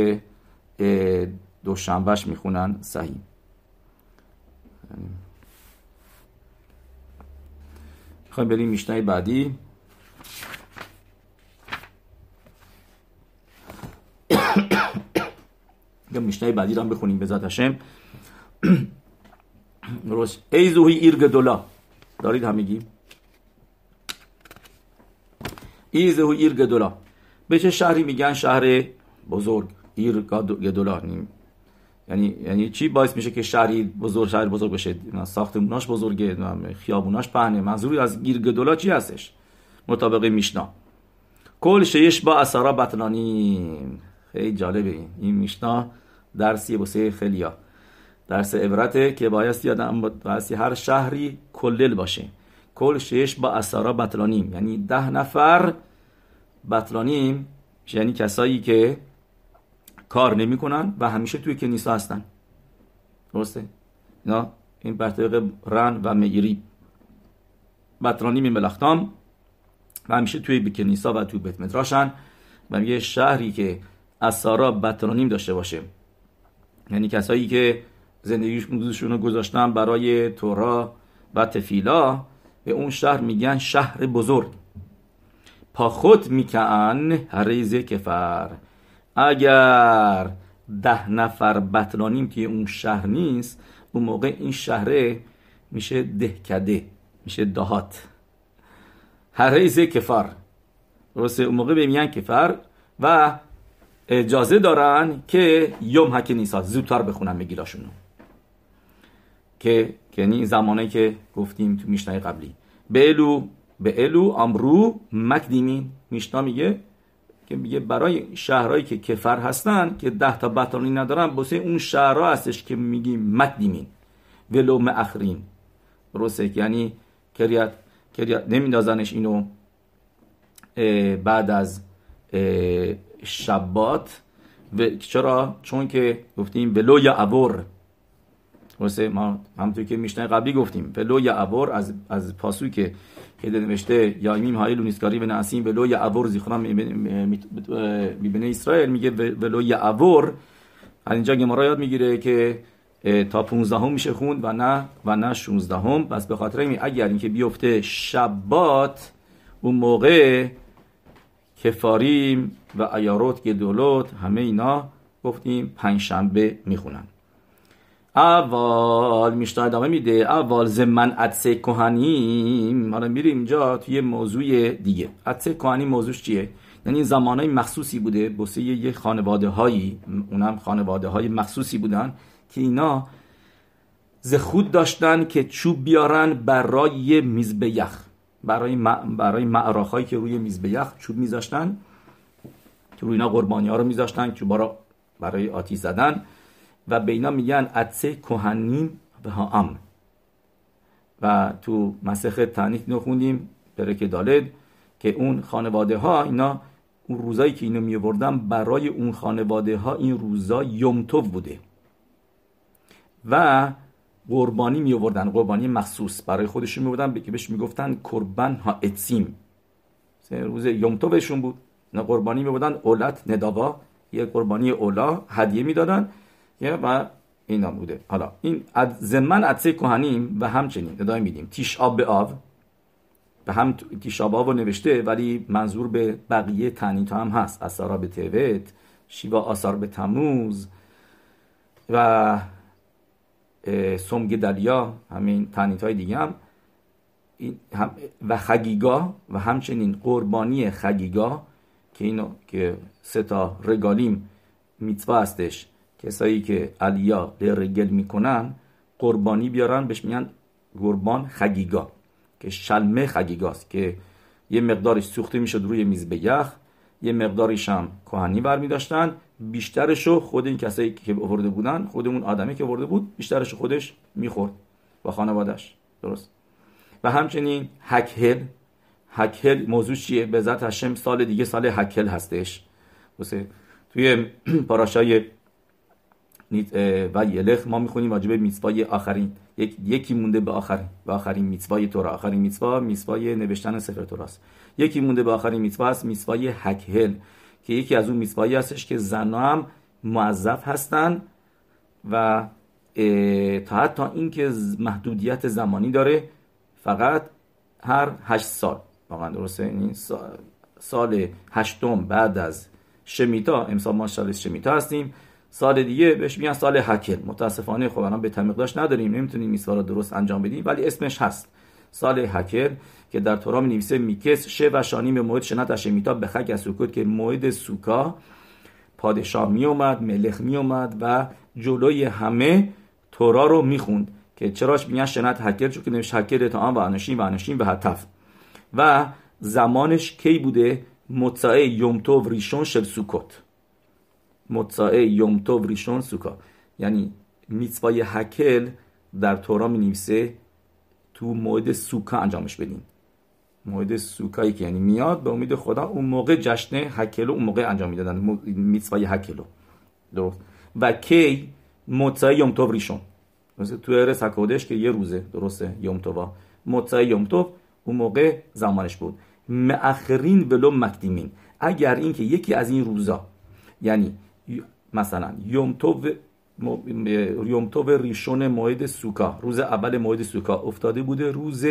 دوشنبهش می‌خونن صحیح. خواهیم بریم משנה بعدی. یا משנה بعدی رو هم بخونیم به השם درست. איזו היא עיר גדולה دارید همگی؟ איזו היא עיר גדולה به چه شهری میگن شهر بزرگ עיר גדולה یعنی یعنی چی باعث میشه که شهری بزرگ شهر بزرگ بشه ساختموناش بزرگه خیابوناش پهنه منظوری از گیر گدولا چی هستش مطابق میشنا کل شیش با اثارا بطلانی خیلی جالبه این این میشنا درسی بسه خیلیا درس عبرته که بایستی آدم بایستی هر شهری کلل باشه کل شش با اثارا بطلانیم. یعنی ده نفر بطلانیم یعنی کسایی که کار نمی‌کنن و همیشه توی کنیسا هستن. درسته؟ اینا این بر رن و میری بطلانیم ملختام و همیشه توی کنیسا و توی بیت مدراشن و یه شهری که اثارا بطلانیم داشته باشه. یعنی کسایی که زندگیشون رو گذاشتن برای تورا و تفیلا به اون شهر میگن شهر بزرگ. پاخوت میکن ریزه کفر. اگر ده نفر بطلانیم که اون شهر نیست اون موقع این شهره میشه دهکده میشه دهات. ریزه کفر. درسته؟ اون موقع میگن کفر و اجازه دارن که یوم حک نیست زودتر بخونن مگیلاشونو که یعنی این زمانه که گفتیم تو میشنای قبلی. به الو به الو امرو مکدیمین میشنا میگه که میگه برای شهرهایی که کفر هستن که ده تا بطانی ندارن بسه اون شهرها هستش که میگیم مکدیمین ولو اخرین. درسته؟ یعنی کریت کریت نمیندازنش اینو بعد از شبات. و چرا؟ چون که گفتیم ولو یا ابور واسه ما همونطور که میشنه قبلی گفتیم ولو یا ابور از از پاسو که که نوشته یا ایمیم های لونیسکاری و نعسیم ولو یا ابور زیخرام می‌بینه اسرائیل. میگه ولو یا ابور از اینجا گمارا یاد می‌گیره که تا 15 هم میشه خوند و نه و نه 16 هم پس به خاطر این اگر اینکه بیفته شبات اون موقع کفاریم و ایاروت گدولوت همه اینا گفتیم پنج شنبه می‌خونن. اول میشتای ادامه میده. اول زمن عدسه کهنیم حالا میریم اینجا توی موضوع دیگه. عدسه کهنی موضوعش چیه؟ یعنی زمانهای مخصوصی بوده. بسه یه خانواده هایی اونم خانواده های مخصوصی بودن که اینا زخود داشتن که چوب بیارن برای میزبه یخ. برای, برای معراخ که روی میزبه یخ چوب میذاشتن که روی اینا قربانی ها رو میذاشتن چوبا برای آتیش زدن. و به اینا میگن عدسه کهنیم به ام و تو مسخ تعنیت اینو خوندیم پرک دالد که اون خانواده ها اینا اون روزایی که اینو میوردن برای اون خانواده ها این روزا یومتوف بوده. و قربانی می آوردن قربانی مخصوص برای خودشون می آوردن که بهش می‌گفتن قربان ها اتسیم روز یومتوفشون بود. نه قربانی می آوردن اولت نداوا یه قربانی اولا هدیه می‌دادن. و اینا بوده. حالا این از زمن عدسه کهنیم و همچنین ادامه میدیم. تیش آب به آب. به هم تیش آب رو نوشته ولی منظور به بقیه تنیت هم هست. اثارا به توت شیوا آثار به تموز و سومگدالیا همین تنیت های دیگه هم و خگیگا و همچنین قربانی خگیگا که اینو که سه تا رگالیم میتوا هستش. کسایی که علیا رگل می‌کنن قربانی بیارن بهش میگن قربان خگیگا که شلمه خگیگاست که یه مقدارش سوخته می‌شد روی میز به یه مقداریش هم کهنی برمی داشتن بیشترشو خود این کسایی که آورده بودن خود اون آدمی که آورده بود بیشترش خودش می‌خورد با خانوادش درست. و همچنین حکهل حکهل موضوع چیه؟ به ذات هشم سال دیگه سال حکهل هستش. توی *clears throat* پاراشای و یلخ ما می‌خونیم واجب میتوای آخرین. یک، یکی مونده به آخرین. به آخرین میتوای تورا آخرین میتوا میتوای نوشتن سفر توراست یکی مونده به آخرین میتوا هست میتوای حکهل که یکی از اون میتوایی هستش که زنا هم معذف هستن و تا حتی اینکه محدودیت زمانی داره فقط هر هشت سال. واقعا درسته؟ این سال هشتم بعد از شمیتا امسال ما شمیتا هستیم. سال دیگه بهش میگن سال حکل. متاسفانه خب الان به تمیقداش نداریم. نمی‌تونیم این سال درست انجام بدیم. ولی اسمش هست. سال حکل که در تورا می نویسه میکس شه و شانی به موعد شنت شمیتا به خک سوکوت که موعد سوکا پادشاه می اومد ملخ می اومد و جلوی همه تورا رو می‌خوند که چراش میگن شنت حکل؟ چون که نوشت حکل تا و انشین و انشین و حتف و زمانش کی بوده؟ مطعه یومتو ریشون شل سوکوت مطعه یومتو ریشون سوکا. یعنی میتوای حکل در تورا می نویسه تو موعد سوکا انجامش بدین موعد سوکایی که یعنی میاد به امید خدا اون موقع جشن حکلو اون موقع انجام می‌دادن. میتوای حکلو درست. و کی؟ مطعه یومتو ریشون. مثل تو ارس حکودش که یه روزه. درسته؟ یومتووا مطعه یومتو اون موقع زمانش بود. مأخرین ولو مکدیمین اگر اینکه یکی از این روزا یعنی مثلا یومتو یومتو ریشون موعد سوکا. روز اول موعد سوکا افتاده بوده. روز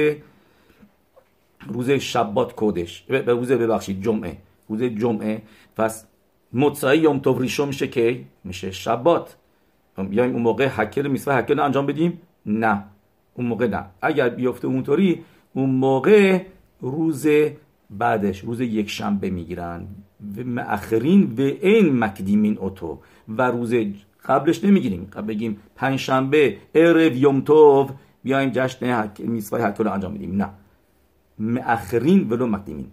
روز شبات کودش. به روز ببخشید جمعه. روز جمعه. پس متصای یومتو ریشون میشه که میشه شبات. یا اون موقع حکل میسوه حکل انجام بدیم؟ نه. اون موقع نه. اگر بیفته اونطوری اون موقع روز بعدش روز یک شنبه می‌گیرن. و مأخرین و این مکدیمین اوتو و روز قبلش نمی‌گیریم. قبل بگیم پنج شنبه ارو یوم توف بیایم جشن میسوای حکل انجام بدیم. نه. مأخرین ولو مکدیمین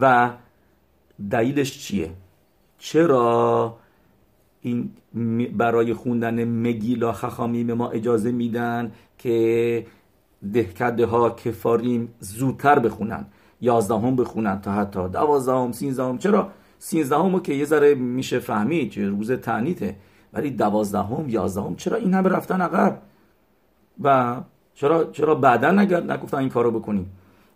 و دلیلش چیه؟ چرا این برای خوندن مگیلا خخامی به ما اجازه میدن که دهکده ها کفاریم زودتر بخونن؟ یازدهم بخونن تا حتی دوازدهم سیزدهم چرا؟ سینزدهم که یه ذره میشه فهمید که روز تعنیته ولی دوازدهم یازدهم چرا این همه رفتن عقب؟ و چرا چرا بعدا نگرد نگفتن این کارو بکنیم؟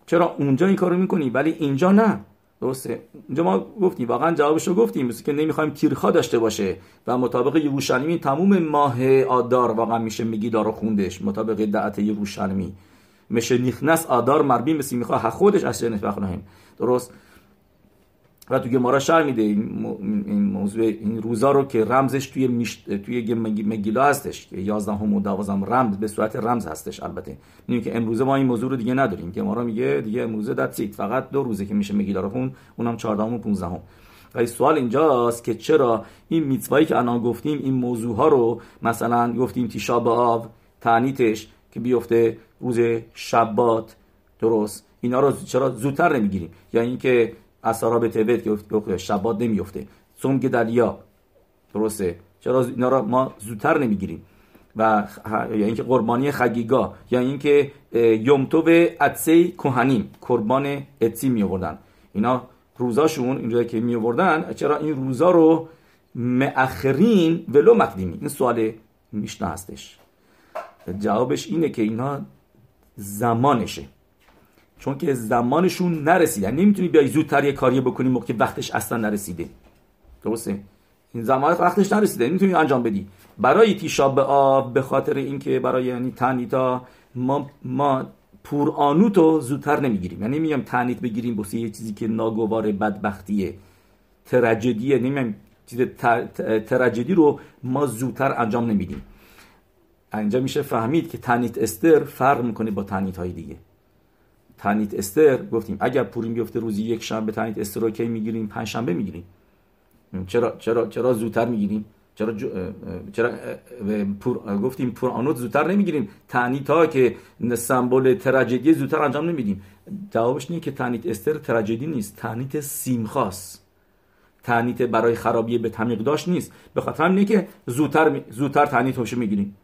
چرا اونجا این کارو می‌کنی؟ ولی اینجا نه. درسته؟ اینجا ما گفتیم واقعا جوابش رو گفتیم. مثل که نمی‌خوایم تیرخا داشته باشه. و مطابق یروشلمی تموم ماه آدار واقعا میشه میگی دارو خوندش. مطابق دعت یروشلمی نیخنس آدار مربی مثل می‌خواه خودش از نفخ درست؟ و تو گمارا شر میده این موضوع این روزا رو که رمزش توی. توی مگیلا هستش. که 11 هم و 12 رمز به صورت رمز هستش البته. می‌دونیم که امروزه ما این موضوع رو دیگه نداریم. گمارا میگه دیگه امروزه دتسیت فقط دو روزه که میشه مگیلا رو خون اونم 14 و 15 هم. و سوال اینجاست که چرا این میتوایی که الان گفتیم این موضوع ها رو مثلا گفتیم تیشا آب تعنیتش که بیفته روز شبات درست. اینا رو چرا زودتر نمی‌گیریم؟ یا اینکه اسارا به تبت که شبات نمیفته سوم دریا. درسته. چرا اینا را ما زودتر نمی‌گیریم؟ و یا اینکه قربانی خگیگا. یا اینکه یومتو اتسی کوهنیم. قربان اتسی می آوردن اینا روزاشون اینجا که می آوردن چرا این روزا رو مأخرین ولو مقدیمی؟ این سوال میشنا هستش جوابش اینه که اینا زمانشه. چون که زمانشون نرسیده. یعنی نمی‌تونی بیای زودتر یه کاری بکنی موقع وقتش اصلا نرسیده. درسته؟ این زمان وقتش نرسیده. نمی‌تونی انجام بدی. برای تیشاب آب به خاطر اینکه برای یعنی تنیتا ما ما پور آنوتو زودتر نمی‌گیریم. یعنی میگم تنیت بگیریم بسه یه چیزی که ناگوار بدبختیه. تراژدیه نمیگم چیز تراژدی رو ما زودتر انجام نمیدیم. اینجا میشه فهمید که تنیت استر فرق می‌کنه با تنیت های دیگه. تنیت استر گفتیم اگر پوریم بیفته روزی یک شنبه تنیت استر رو کی می‌گیریم؟ پنج شنبه می‌گیریم. چرا چرا چرا زودتر می‌گیریم؟ چرا چرا پور گفتیم پور آنوت زودتر نمی‌گیریم. تنیت ها که سمبل تراژدی زودتر انجام نمیدیم. جوابش اینه که تنیت استر تراژدی نیست تنیت سیمخاس تنیت برای خرابی به تمیق داشت نیست. به خاطر اینه که زودتر زودتر تنیت هوش می‌گیریم.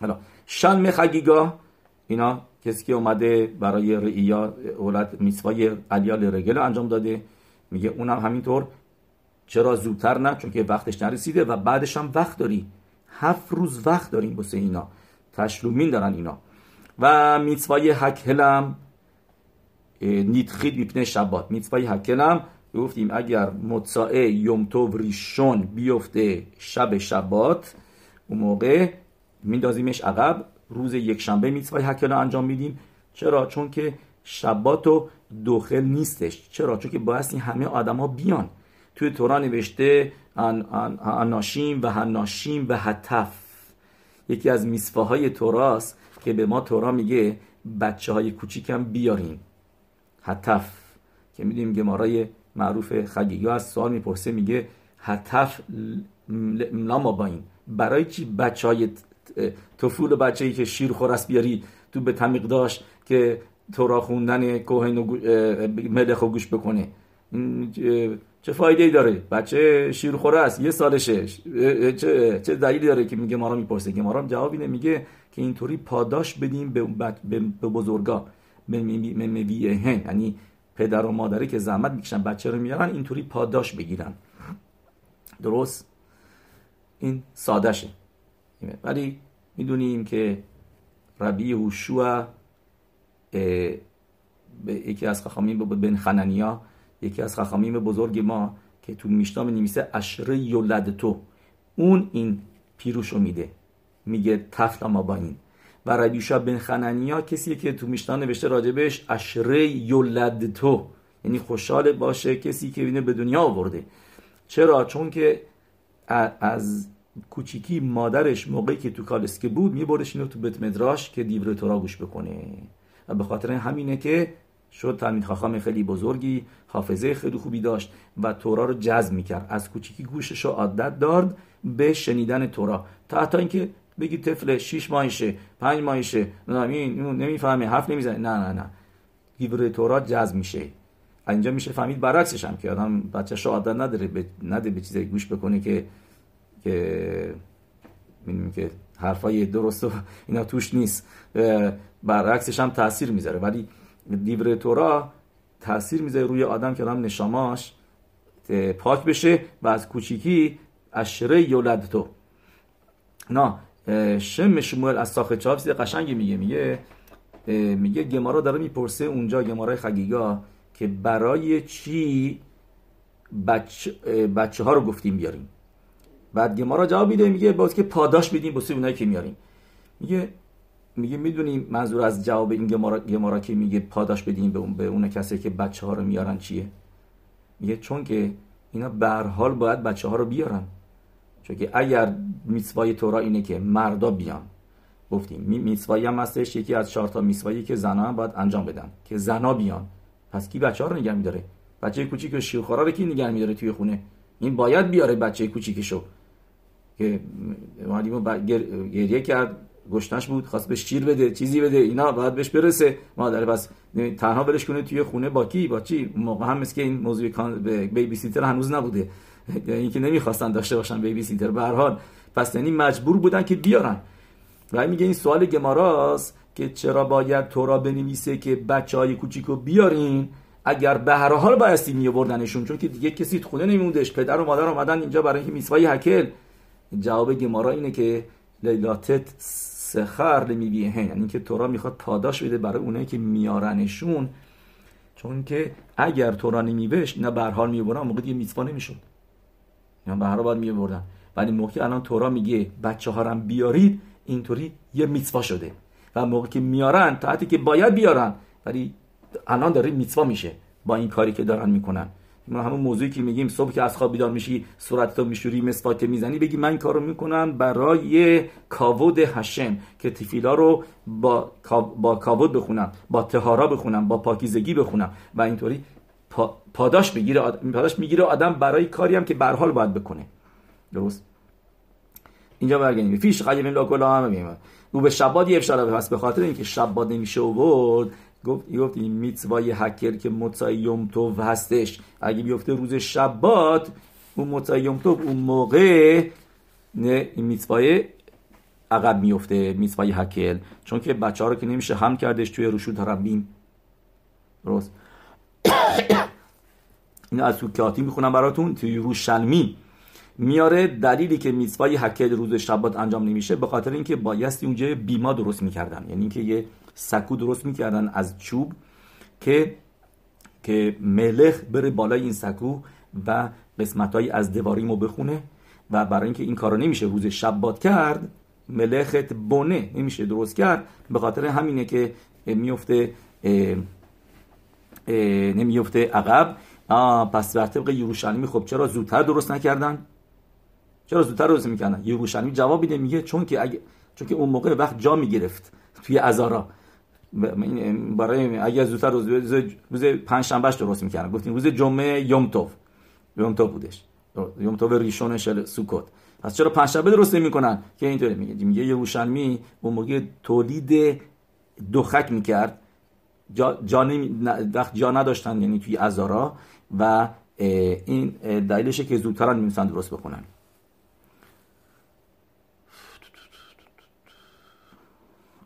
حالا شلم خگیگا اینا کسی که اومده برای رئیا اولاد میسوای علیال رگل انجام داده میگه اونم همینطور. چرا زودتر نه؟ چون که وقتش نرسیده و بعدش هم وقت داری. هفت روز وقت داریم بسه اینا. تشلومین دارن اینا. و میتوای حکلم نیتخید میپنه شبات. میتوای حکلم گفتیم اگر متصاعه یومتو ریشون بیفته شب شبات اون موقع میندازیمش عقب. روز یک شنبه میتوای حکل انجام میدیم. چرا؟ چون که شبات و نیستش. چرا؟ چون که باید این همه آدما بیان. توی تورا نوشته اناشیم و هناشیم و حتف یکی از میسفه های توراست که به ما تورا میگه بچه های کوچیکم بیارین. حتف که میدیم گمارای معروف خگیگا از سوال می‌پرسه میگه لاما با این برای چی بچه های طفول بچه ای که شیر خورست بیاری تو به تمیق داشت که تورا خوندن کوهن و ملخ و گوش بکنه. چه فایده ای داره؟ بچه شیر خوره است یه سالشه. چه, دلیلی داره که میگه مارا می‌پرسه؟ که مارا جواب اینه میگه که اینطوری پاداش بدیم به, به بزرگا به هن یعنی پدر و مادری که زحمت می‌کشن بچه رو میارن اینطوری پاداش بگیرن. درست؟ این سادشه ولی می‌دونیم که ربی هوشوع یکی از خخامیم بن خننیا یکی از خخامیم بزرگ ما که تو میشنا نمیسه اشره یولد تو اون این پیروشو میده. میگه تفلا ما با این. و ربیوشا بن خننیا کسی که تو میشنا نوشته راجبش اشره یولد تو یعنی خوشحال باشه کسی که اینه به دنیا آورده. چرا؟ چون که از کوچیکی مادرش موقعی که تو کالسکه بود میبردش اینو تو بیت مدراش که دیور تورا گوش بکنه. و به خاطر همینه که شد تلمید خاخام خیلی بزرگی حافظه خیلی خوبی داشت و تورا رو جذب می‌کرد. از کوچیکی گوشش رو عادت دارد به شنیدن تورا. تا حتی اینکه بگی طفل 6 ماهشه 5 ماهشه نمی‌فهمه حرف نمی‌زنه. نه نه نه. دیور تورا جذب میشه. اینجا میشه فهمید برعکسش هم که آدم بچه‌ش عادت نداره به نده به چیزی گوش بکنه که که می‌دونیم که حرفای درست و اینا توش نیست. برعکسش هم تاثیر می‌ذاره. ولی دیور تورا تاثیر می‌ذاره روی آدم که آدم نشاماش پاک بشه و از کوچیکی اشره یولد تو. نه شم شموئل از ساخت چاپ قشنگی میگه. میگه میگه گمارا داره می‌پرسه اونجا گمارای خگیگا که برای چی بچه, بچه ها رو گفتیم بیاریم. بعد گمارا جواب میده میگه باز که پاداش بدیم بسید اونایی که میاریم. میگه میگه می‌دونیم منظور از جواب این گمارا, گمارا که میگه پاداش بدیم به اون به اون کسی که بچه ها رو میارن چیه؟ میگه چون که اینا به حال باید بچه ها رو بیارن. چون که اگر میسوای تورا اینه که مردا بیان. گفتیم میسوایی هم هستش یکی از چهار تا میسوایی که زنا هم باید انجام بدن. که زنا بیان. پس کی بچه ها رو نگه میداره؟ بچه کوچیک و شیرخوارا رو کی نگه میداره توی خونه؟ این باید بیاره بچه کوچیکشو. که اومدیم گریه کرد گشتنش بود خواست بهش شیر بده چیزی بده اینا باید بهش برسه. مادر بس تنها برش کنه توی خونه با کی؟ با چی؟ موقع هم که این موضوع بیبی سیتر هنوز نبوده. یعنی که نمی‌خواستن داشته باشن بیبی سیتر به هر حال پس یعنی مجبور بودن که بیارن. و میگه این سوال گماراست که چرا باید تورا بنویسه که بچه های کوچیکو بیارین اگر به هر حال بایستی میوردنشون چون که دیگه کسی خونه نمیموندش پدر و مادر اومدن اینجا برای اینکه میسوای هکل. جواب گمارا اینه که لیلاتت سخر لمیبیه یعنی که تورا می‌خواد پاداش بده برای اونایی که میارنشون. چون که اگر تورا نمیبش اینا به حال می‌برن موقع دیگه میسوا نمی‌شد. اینا به هر حال میبردن. ولی موقع الان تورا میگه بچه ها بیارید اینطوری یه میتوا شده. و موقع که میارن تا حتی که باید بیارن ولی الان داره میتوا میشه با این کاری که دارن می‌کنن. ما همون موضوعی که میگیم صبح که از خواب بیدار میشی صورتتو میشوری مسواک می‌زنی بگی من کارو می‌کنم برای کاود هشم که تفیلا رو با با کاود بخونم با تهارا بخونم با پاکیزگی بخونم و اینطوری پاداش بگیره پاداش می‌گیره آدم برای کاری هم که به حال باید بکنه. درست؟ اینجا برگردیم. فیش قیم لا کلا هم او به شباد یه افشار پس به خاطر اینکه شباد نمیشه آورد گفت گفت این میتوای هکر که متای یوم تو هستش. اگه بیفته روز شبات اون متای یوم تو اون موقع نه این میتوای عقب میفته میتوای هکل چون که بچه ها رو که نمیشه هم کردش توی روشود ربیم درست. *coughs* این از تو کاتی می‌خونم براتون توی روشلمی میاره دلیلی که میتوای هکل روز شبات انجام نمیشه به خاطر اینکه بایستی اونجا بیما درست می‌کردن. یعنی اینکه یه سکو درست می‌کردن از چوب که که ملخ بره بالای این سکو و قسمتهایی از دواریمو بخونه و برای اینکه این کارو نمیشه روز شبات کرد ملخت بونه نمیشه درست کرد. به خاطر همینه که میفته نمیفته عقب. پس بر طبق یروشلیمی خب چرا زودتر درست نکردن؟ چرا زودتر درست می‌کردن؟ یروشلیمی جواب میده میگه چون که اگه چون که اون موقع وقت جا می‌گرفت توی ازارا. برای اگر زودتر روز روز پنج شنبهش درست می‌کردن گفتیم روز جمعه یوم توف. یوم توف بودش. یوم توف ریشون شل سوکوت. پس چرا پنج شنبه درست نمی‌کنن؟ که اینطوری میگه. میگه یروشلمی اون موقع تولید دخک می‌کرد. جا, جا, وقت جا نداشتن یعنی توی ازارا. و این دلیلشه که زودتر نمی‌تونن درست بکنن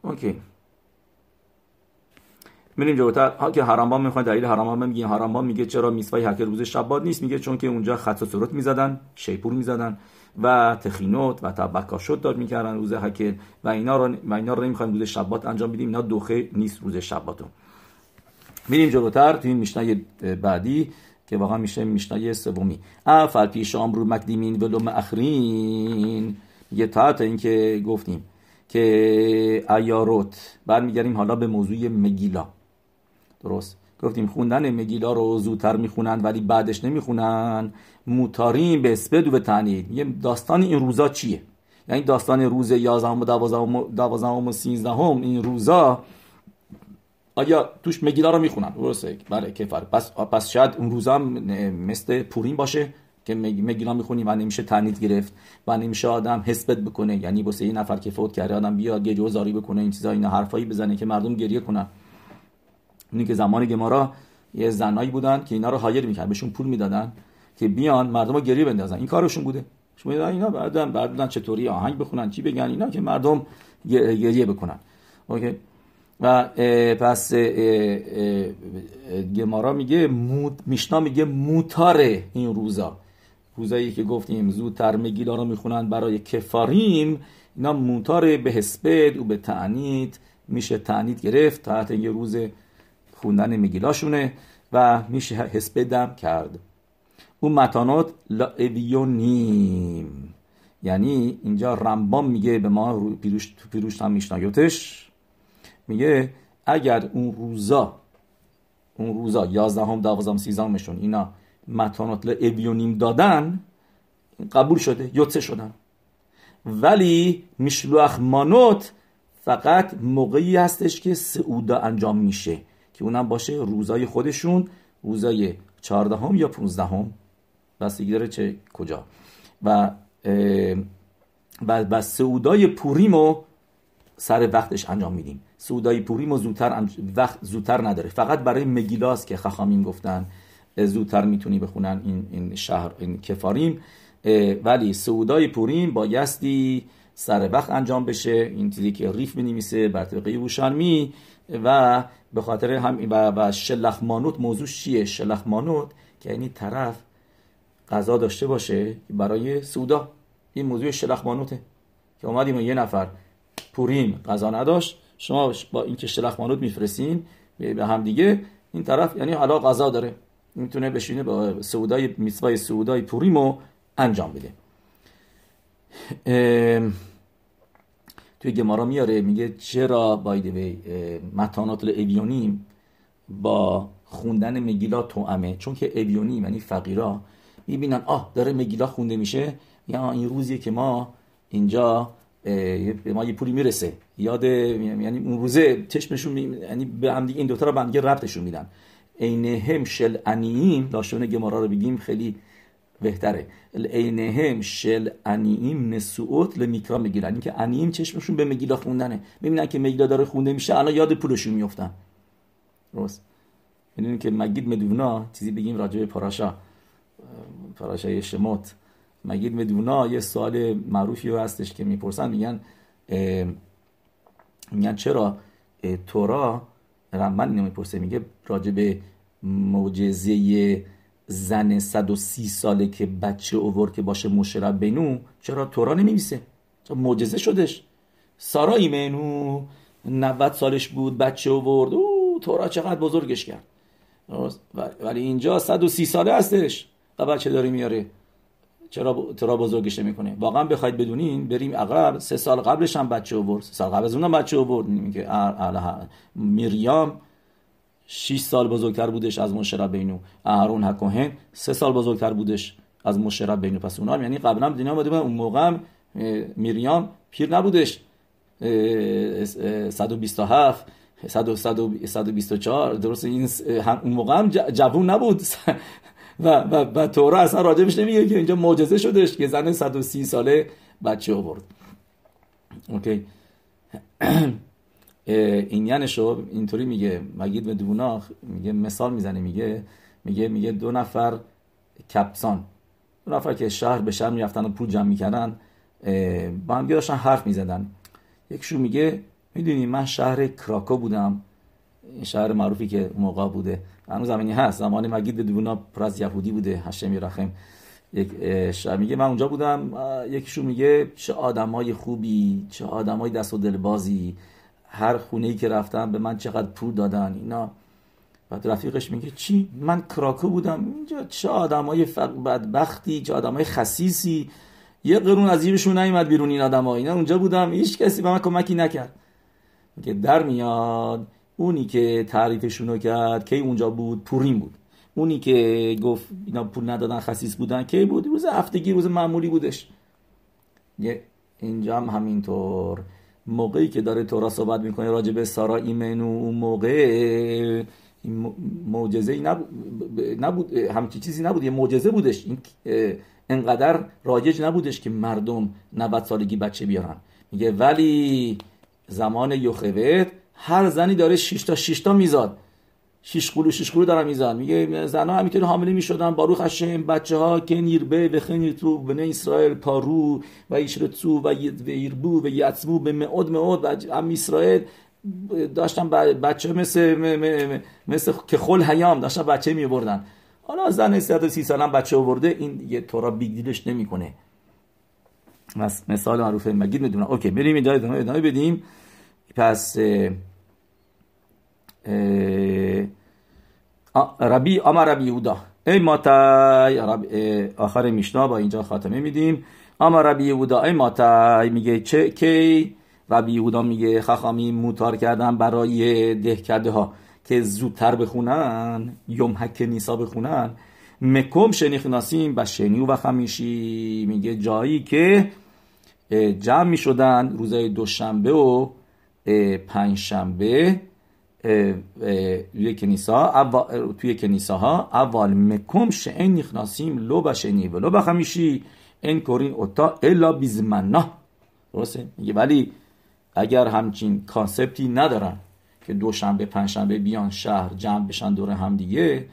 اوکی. میریم جلوتر. ها که حرامبان می‌خواد دلیل حرامبان میگه حرامبان میگه چرا میسوای هکر روز شبات نیست؟ میگه چون که اونجا خط و سرت می‌زدن شیپور می‌زدن و تخینوت و تبکاشوت داد می‌کردن روز هکر و اینا رو و اینا رو نمی‌خوایم روز شبات انجام بدیم. اینا دوخه نیست روز شباتو میریم جلوتر تو این میشنه بعدی که واقعا میشه میشنه سومی. افل پیش رو مقدیمین ولوم اخرین یه تا اینکه گفتیم. که ایاروت. برمیگردیم حالا به موضوع مگیلا. درست. گفتیم خوندن مگیلا رو زودتر می‌خونن ولی بعدش نمی‌خونن. موتاریم به اسپد و به تعنید یه داستان این روزا چیه؟ یعنی داستان روز 11 و 12 و 13 این روزا آیا توش مگیلا رو می‌خونن؟ درسته. بله کفر پس پس شاید اون روزا مثل پورین باشه. که مگیلا می‌خونیم و نمیشه تنید گرفت و نمیشه آدم حسبت بکنه. یعنی واسه این نفر که فوت کرده آدم بیاد یه جوزاری بکنه این چیزا اینا حرفایی بزنه که مردم گریه کنن. اینی که زمان گمارا یه زنایی بودن که اینا رو هایر می‌کرد بهشون پول می‌دادن که بیان مردم رو گریه بندازن. این کارشون بوده. شما اینا بعدن بعدن چطوری آهنگ بخونن چی بگن اینا که مردم گریه بکنن. اوکی. و پس گمارا میگه میشنا میگه موتاره این روزا. روزایی که گفتیم زودتر مگیلا رو می‌خونن برای کفاریم اینا موتاره به حسبت و به تعنید میشه تعنید گرفت تحت یه روز خوندن مگیلاشونه و میشه حسبدم کرد. اون متانات لعویونیم یعنی اینجا رمبام میگه به ما پیروش پیروش هم میشنایوتش میگه اگر اون روزا اون روزا یازدهم دوازدهم سیزدهمشون اینا متانات لعویونیم دادن قبول شده یوتسه شدن. ولی میشلوخ مانوت فقط موقعی هستش که سعودا انجام میشه که اونم باشه روزای خودشون روزای چهاردهم یا پونزدهم. بستگی داره چه کجا. و و, و سعودای پوریمو سر وقتش انجام میدیم. سعودای پوریمو زودتر وقت زودتر نداره. فقط برای مگیلاس که خخامیم گفتن زودتر می‌تونی بخونن این, این شهر این کفاریم. ولی سعودای پوریم بایستی سر وقت انجام بشه. این چیزی که ریف می بر طبقه بوشانمی و به خاطر هم و, و شلخمانوت موضوع چیه؟ شلخمانوت که یعنی طرف غذا داشته باشه برای سودا. این موضوع شلخمانوته که اومدیم یه نفر پوریم غذا نداشت. شما با اینکه شلخمانوت میفرستین به هم دیگه این طرف یعنی حالا غذا داره. می‌تونه بشینه با سودای میسوای سودای پوریمو انجام بده. توی گمارا میاره میگه چرا بایده متانات اویونیم با خوندن مگیلا توامه چون که اویونیم یعنی فقیرا می‌بینن آه داره مگیلا خونده میشه یا این روزیه که ما اینجا به ما یه پولی می‌رسه. یاد یعنی اون روزه چشمشون یعنی به هم دیگه این دوتا رو به هم دیگه ربطشون میدن. عینهم شل انییم داشتون گمارا رو بگیم خیلی بهتره. عینهم شل انییم نسوت لمیکرا می‌گیرن. این که انییم چشمشون به مگیلا خوندنه. می‌بینن که مگیلا داره خونده میشه الان یاد پولشون میفتن درست. می‌دونین که مگید مدونا چیزی بگیم راجع به پاراشا. پاراشای شموت. مگید مدونا یه سوال معروفی هستش که می‌پرسن. میگن میگن چرا تورا رمبن اینو می‌پرسه میگه راجع به معجزه زن 130 ساله که بچه اوور که باشه مشرب بینو چرا تورا نمیمیسه چرا معجزه شدش سارا ایمنو 90 سالش بود بچه اوورد. او تورا چقدر بزرگش کرد. ولی اینجا 130 ساله هستش. و بچه داره میاره. چرا ترا بزرگش می‌کنه واقعا بخواید بدونین بریم عقب. سه سال قبلش هم بچه آورد. سه سال قبل از اونم بچه آورد. میگه میریام 6 سال بزرگتر بودش از مشرب بینو. اهرون حکوهن سه سال بزرگتر بودش از مشرب بینو. پس اونا یعنی قبلا دنیا اومده اون موقع میریام پیر نبودش. 127 124 درست این اون موقع هم جوون نبود. و, و, و تورا اصلا راجبش نمیگه که اینجا معجزه شدش که زن 130 ساله بچه آورد اوکی. *clears throat* این یعنشو اینطوری میگه. مگید به دونا میگه مثال می‌زنه میگه میگه میگه دو نفر کپسان. دو نفر که شهر به شهر می‌رفتن و پول جمع می‌کردن با هم داشتن حرف می‌زدن. یکشون میگه می‌دونی من شهر کراکو بودم. این شهر معروفی که موقع بوده هنوز زمینی هست. زمان مگید دونا پر از یهودی بوده هشم رحم یک میگه من اونجا بودم یکیشون میگه چه آدمای خوبی چه آدمای دست و دلبازی. هر خونه ای که رفتم به من چقدر پول دادن اینا. بعد رفیقش میگه چی؟ من کراکو بودم. اینجا چه آدمای بدبختی چه آدمای خسیسی یه قرون از جیبشون نیومد بیرون این آدم‌ها. اینا اونجا بودم. هیچ کسی به من کمکی نکرد. که در میاد اونی که تعریفشون کرد کی اونجا بود؟ پوریم بود. اونی که گفت اینا پول ندادن خسیس بودن کی بود؟ روز هفتگی روز معمولی بودش. اینجا هم همینطور. موقعی که داره تورا صحبت می‌کنه راجع به سارا ایمنو اون موقع معجزه ای نبود, نبود همچی چیزی نبود. یه معجزه بودش. این انقدر رایج نبودش که مردم 90 سالگی بچه بیارن. میگه ولی زمان یوخوت هر زنی داره 6 تا 6 تا میزاد. شش قلو شش قلو دارن میزن میگه زنا همینطوری حامله می‌شدن. ברוך השם بچه ها כן ירבה וכן יפרוץ בני ישראל פרו וישרצו וירבו ויעצמו במאד و עם ישראל داشتن بچه مثل مثل כחול הים داشتن بچه می بردن حالا زن 130 سالم بچه آورده این دیگه تورا big deal ش نمی‌کنه. مثال معروفه. مگید می‌دونم؟ اوکی بریم ادامه ادامه بدیم. پس ربی اما ربی یودا. ای ماتای آخر میشنا با اینجا خاتمه میدیم. اما ربی یهودا ای ماتای میگه چه کی؟ ربی یهودا میگه خخامی موتار کردن برای دهکده ها که زودتر بخونن یوم حک نیسا بخونن. מקום שנכנסים בשני ובחמישי. میگه جایی که جمع می‌شدن روزای دوشنبه و پنجشنبه توی کنیسا توی کنیساها אבל מקום שאין נכנסים לא בשני ולא בחמישי אין קורין אותה אלא בזמנה درسته؟ میگه ولی اگر همچین concept ی ندارن که دوشنبه پنجشنبه بیان شهر جمع بشن دور هم دیگه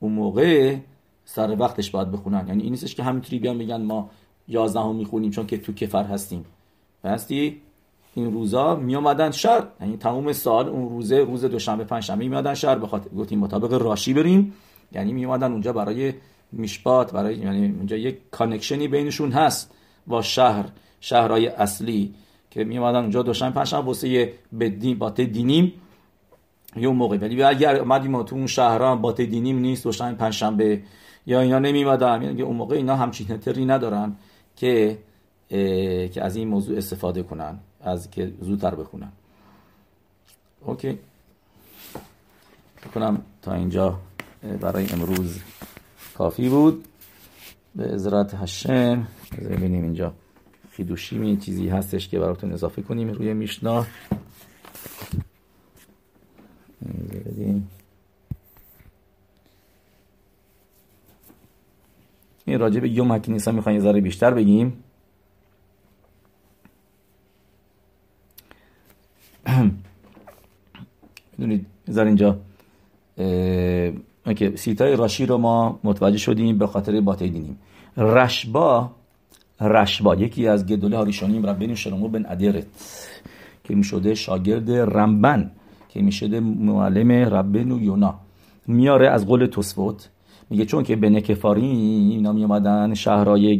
اون موقع سر وقتش باید بخونن. یعنی این نیستش که همینطوری بیان بگن ما یازده هم می‌خونیم چون که تو کفر هستیم. هستی این روزا می آمدن شهر. یعنی تمام سال اون روزه روز دوشنبه پنجشنبه می آمدن شهر بخاطر گفتیم مطابق راشی بریم. یعنی می آمدن اونجا برای میشبات برای یعنی اونجا یک کانکشنی بینشون هست با شهر شهرهای اصلی که می آمدن اونجا دوشنبه پنجشنبه واسه به دین باته دینیم. یه موقع. ولی اگر اومدیم تو اون شهران باته دینیم نیست دوشنبه پنجشنبه. یا اینا نمی اومدن یعنی اون موقع اینا همچین تری ندارن که که از این موضوع استفاده کنن. از که زودتر بخونن اوکی. بکنم تا اینجا. برای امروز کافی بود. به ازرات هشم ببینیم اینجا. خیدوشیمی چیزی هستش که براتون اضافه کنیم روی میشنا. این راجع به یوم حکی می‌خوایم یه ذره بیشتر بگیم. *clears throat* می‌دونید بذار اینجا. اوکی. سیتای راشی رو ما متوجه شدیم به خاطر باته دینیم. رشبا رشبا یکی از گدوله هاریشانیم ربین شلمو بن ادیرت که می‌شده شاگرد رمبن که می‌شده معلم ربن و یونا. میاره از قول توسفوت میگه چون که به نکفاری اینا می اومدن شهرهای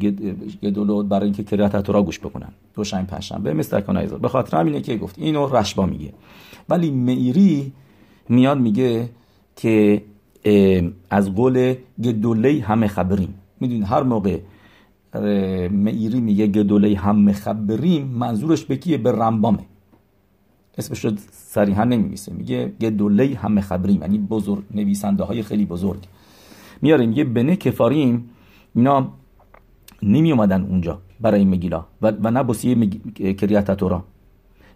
گدولود برای اینکه کریات را گوش بکنن. دو شنبه پنجشنبه مثل کنایزر به خاطر همینه که گفت. اینو رشبا میگه. ولی میری میاد میگه که از قول گدوله همه خبریم. می‌دونید هر موقع میری میگه گدوله همه خبریم منظورش به کیه؟ به رمبامه. اسمش رو صریحا نمیمیسه میگه گدوله همه خبریم. یعنی بزرگ نویسنده های خیلی بزرگ. میاره میگه بنه کفاریم اینا نمی اومدن اونجا برای مگیلا و, و نه بسیه. کریت تورا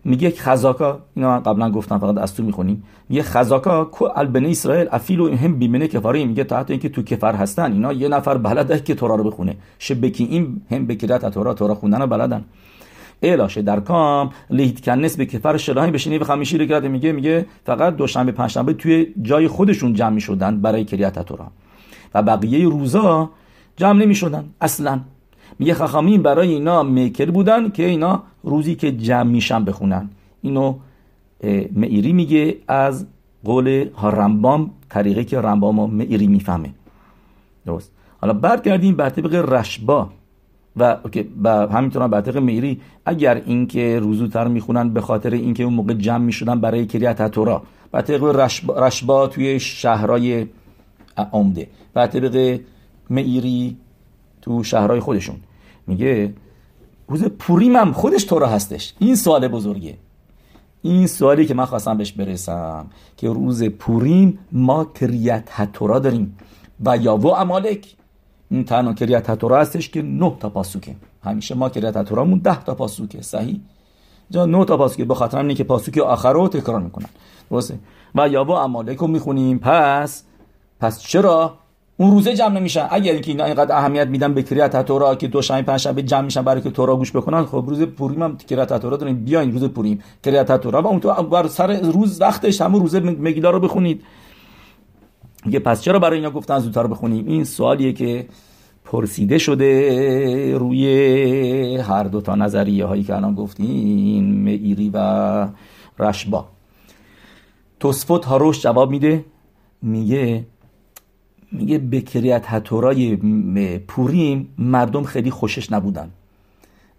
میگه خزاکا اینا قبلا گفتم فقط از تو می‌خونیم. میگه خزاکا کو البنه اسرائیل افیلو هم بیمنه کفاری میگه تا حتی اینکه تو کفر هستن اینا یه نفر بلده که تورا رو بخونه. شبکی این هم بکریت تورا تورا خوندن رو بلدن. الاشه در کام لیت کنس به کفر شلاهی بشینی به خمیشی رو میگه میگه فقط دوشنبه پنجشنبه توی جای خودشون جمع می‌شدن برای کریت تورا و بقیه روزا جمع نمی شدن اصلا. میگه خخامین برای اینا میکر بودن که اینا روزی که جمع میشن بخونن. اینو معیری میگه از قول رمبام طریقه که رمبام و معیری می‌فهمه. درست. حالا برگردیم بر طبق رشبا. و و همینطور بر طبق میری اگر اینکه روزوتر می‌خونن به خاطر اینکه اون موقع جمع می‌شدن برای کریت تورا بر طبق رشبا, رشبا توی شهرهای عمده. و طبق معیری تو شهرهای خودشون. میگه روز پوریم هم خودش تورا هستش. این سوال بزرگه. این سوالی که من خواستم بهش برسم که روز پوریم ما کریت تورا داریم. و یا و امالک. این تنها کریت تورا هستش که نه تا پاسوکه. همیشه ما کریت تورامون ده تا پاسوکه. صحیح؟ جا نه تا پاسوکه. به خاطر اینه که پاسوک آخر رو تکرار می‌کنن. درسته؟ و یا و امالک رو می‌خونیم. پس پس چرا؟ اون روزه جمع نمیشن. اگر اینکه اینا اینقدر اهمیت میدن به کریات تورا که دو شنبه پنج جمع میشن برای که تورا گوش بکنن خب روز پوریم هم کریات تورا داریم. بیاین روز پوریم. کریات تورا و اون تو بر سر روز وقتش همون روز مگیلا رو بخونید. یه پس چرا برای اینا گفتن زودتر بخونیم؟ این سوالیه که پرسیده شده روی هر دو تا نظریه هایی که الان گفتیم ایری و رشبا. توسفوت هاروش جواب میده. میگه میگه به کریت هتورای پوریم مردم خیلی خوشش نبودن.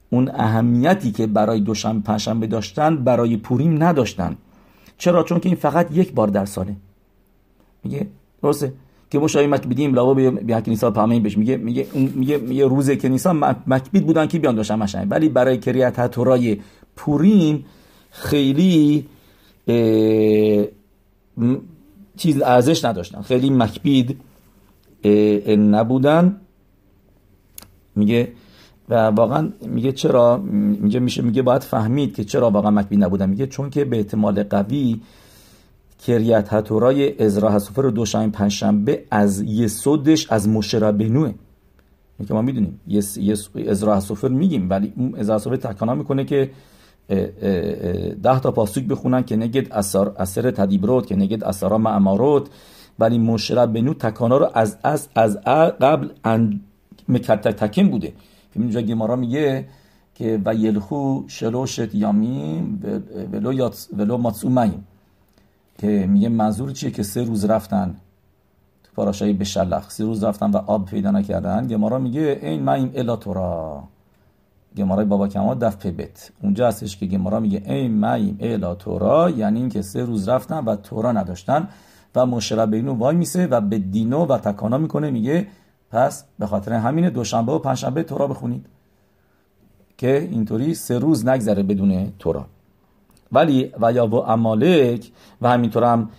اون اهمیتی که برای دوشنبه پنجشنبه داشتن برای پوریم نداشتن. چرا؟ چون که این فقط یک بار در ساله. میگه درسته؟ که ما شاید مکبیدیم لاوا به کنیسا پامین بهش میگه میگه میگه میگه روز کنیسا مکبید بودن که بیان داشتن مشن ولی برای کریت هتورای پوریم خیلی چیز ارزش نداشتن. خیلی مکبید نبودن. میگه و واقعا میگه چرا؟ میگه میشه میگه باید فهمید که چرا واقعا مکبید نبودن. میگه چون که به احتمال قوی کریت هتورای ازرا حسوفه رو دوشنبه پنجشنبه از یسودش از مشربنوه که ما می‌دونیم ازرا حسوفر میگیم ولی اون ازرا حسوفر تکانا می‌کنه که ده تا پاسوک بخونن که نگید اثر, اثر تدیبروت که نگید اثرا معماروت ولی مشرب بنو تکانا رو از از از قبل مکتر تکیم بوده. که اینجا گمارا میگه که و یلخو شلوشت یامیم ولو, یات ولو ماتسومیم که میگه منظور چیه که سه روز رفتن تو پاراشایی به شلخ سه روز رفتن و آب پیدا نکردن. گمارا میگه این مایم الا تورا. گمارای بابا کمال دف بت. اونجا هستش که گمارا میگه ای مایم الا تورا یعنی اینکه سه روز رفتن و تورا نداشتن. و مشرب اینو وای میسه و به دینو و تکانا می‌کنه میگه پس به خاطر همین دوشنبه و پنجشنبه تورا بخونید که اینطوری سه روز نگذره بدون تورا. ولی و یا و امالک و همینطور هم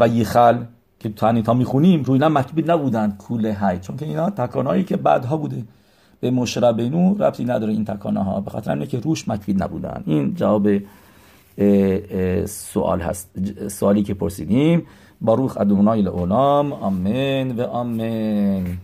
و یخل که تنیت ها می‌خونیم روی مکبید نبودن کوله های چون که اینا تکانایی که بعدها بوده. به مشربینو ربطی نداره این تکانه ها به خاطر که روش مکبید نبودن. این جواب سوال هست سوالی که پرسیدیم. باروخ ادونای اولام آمین و آمین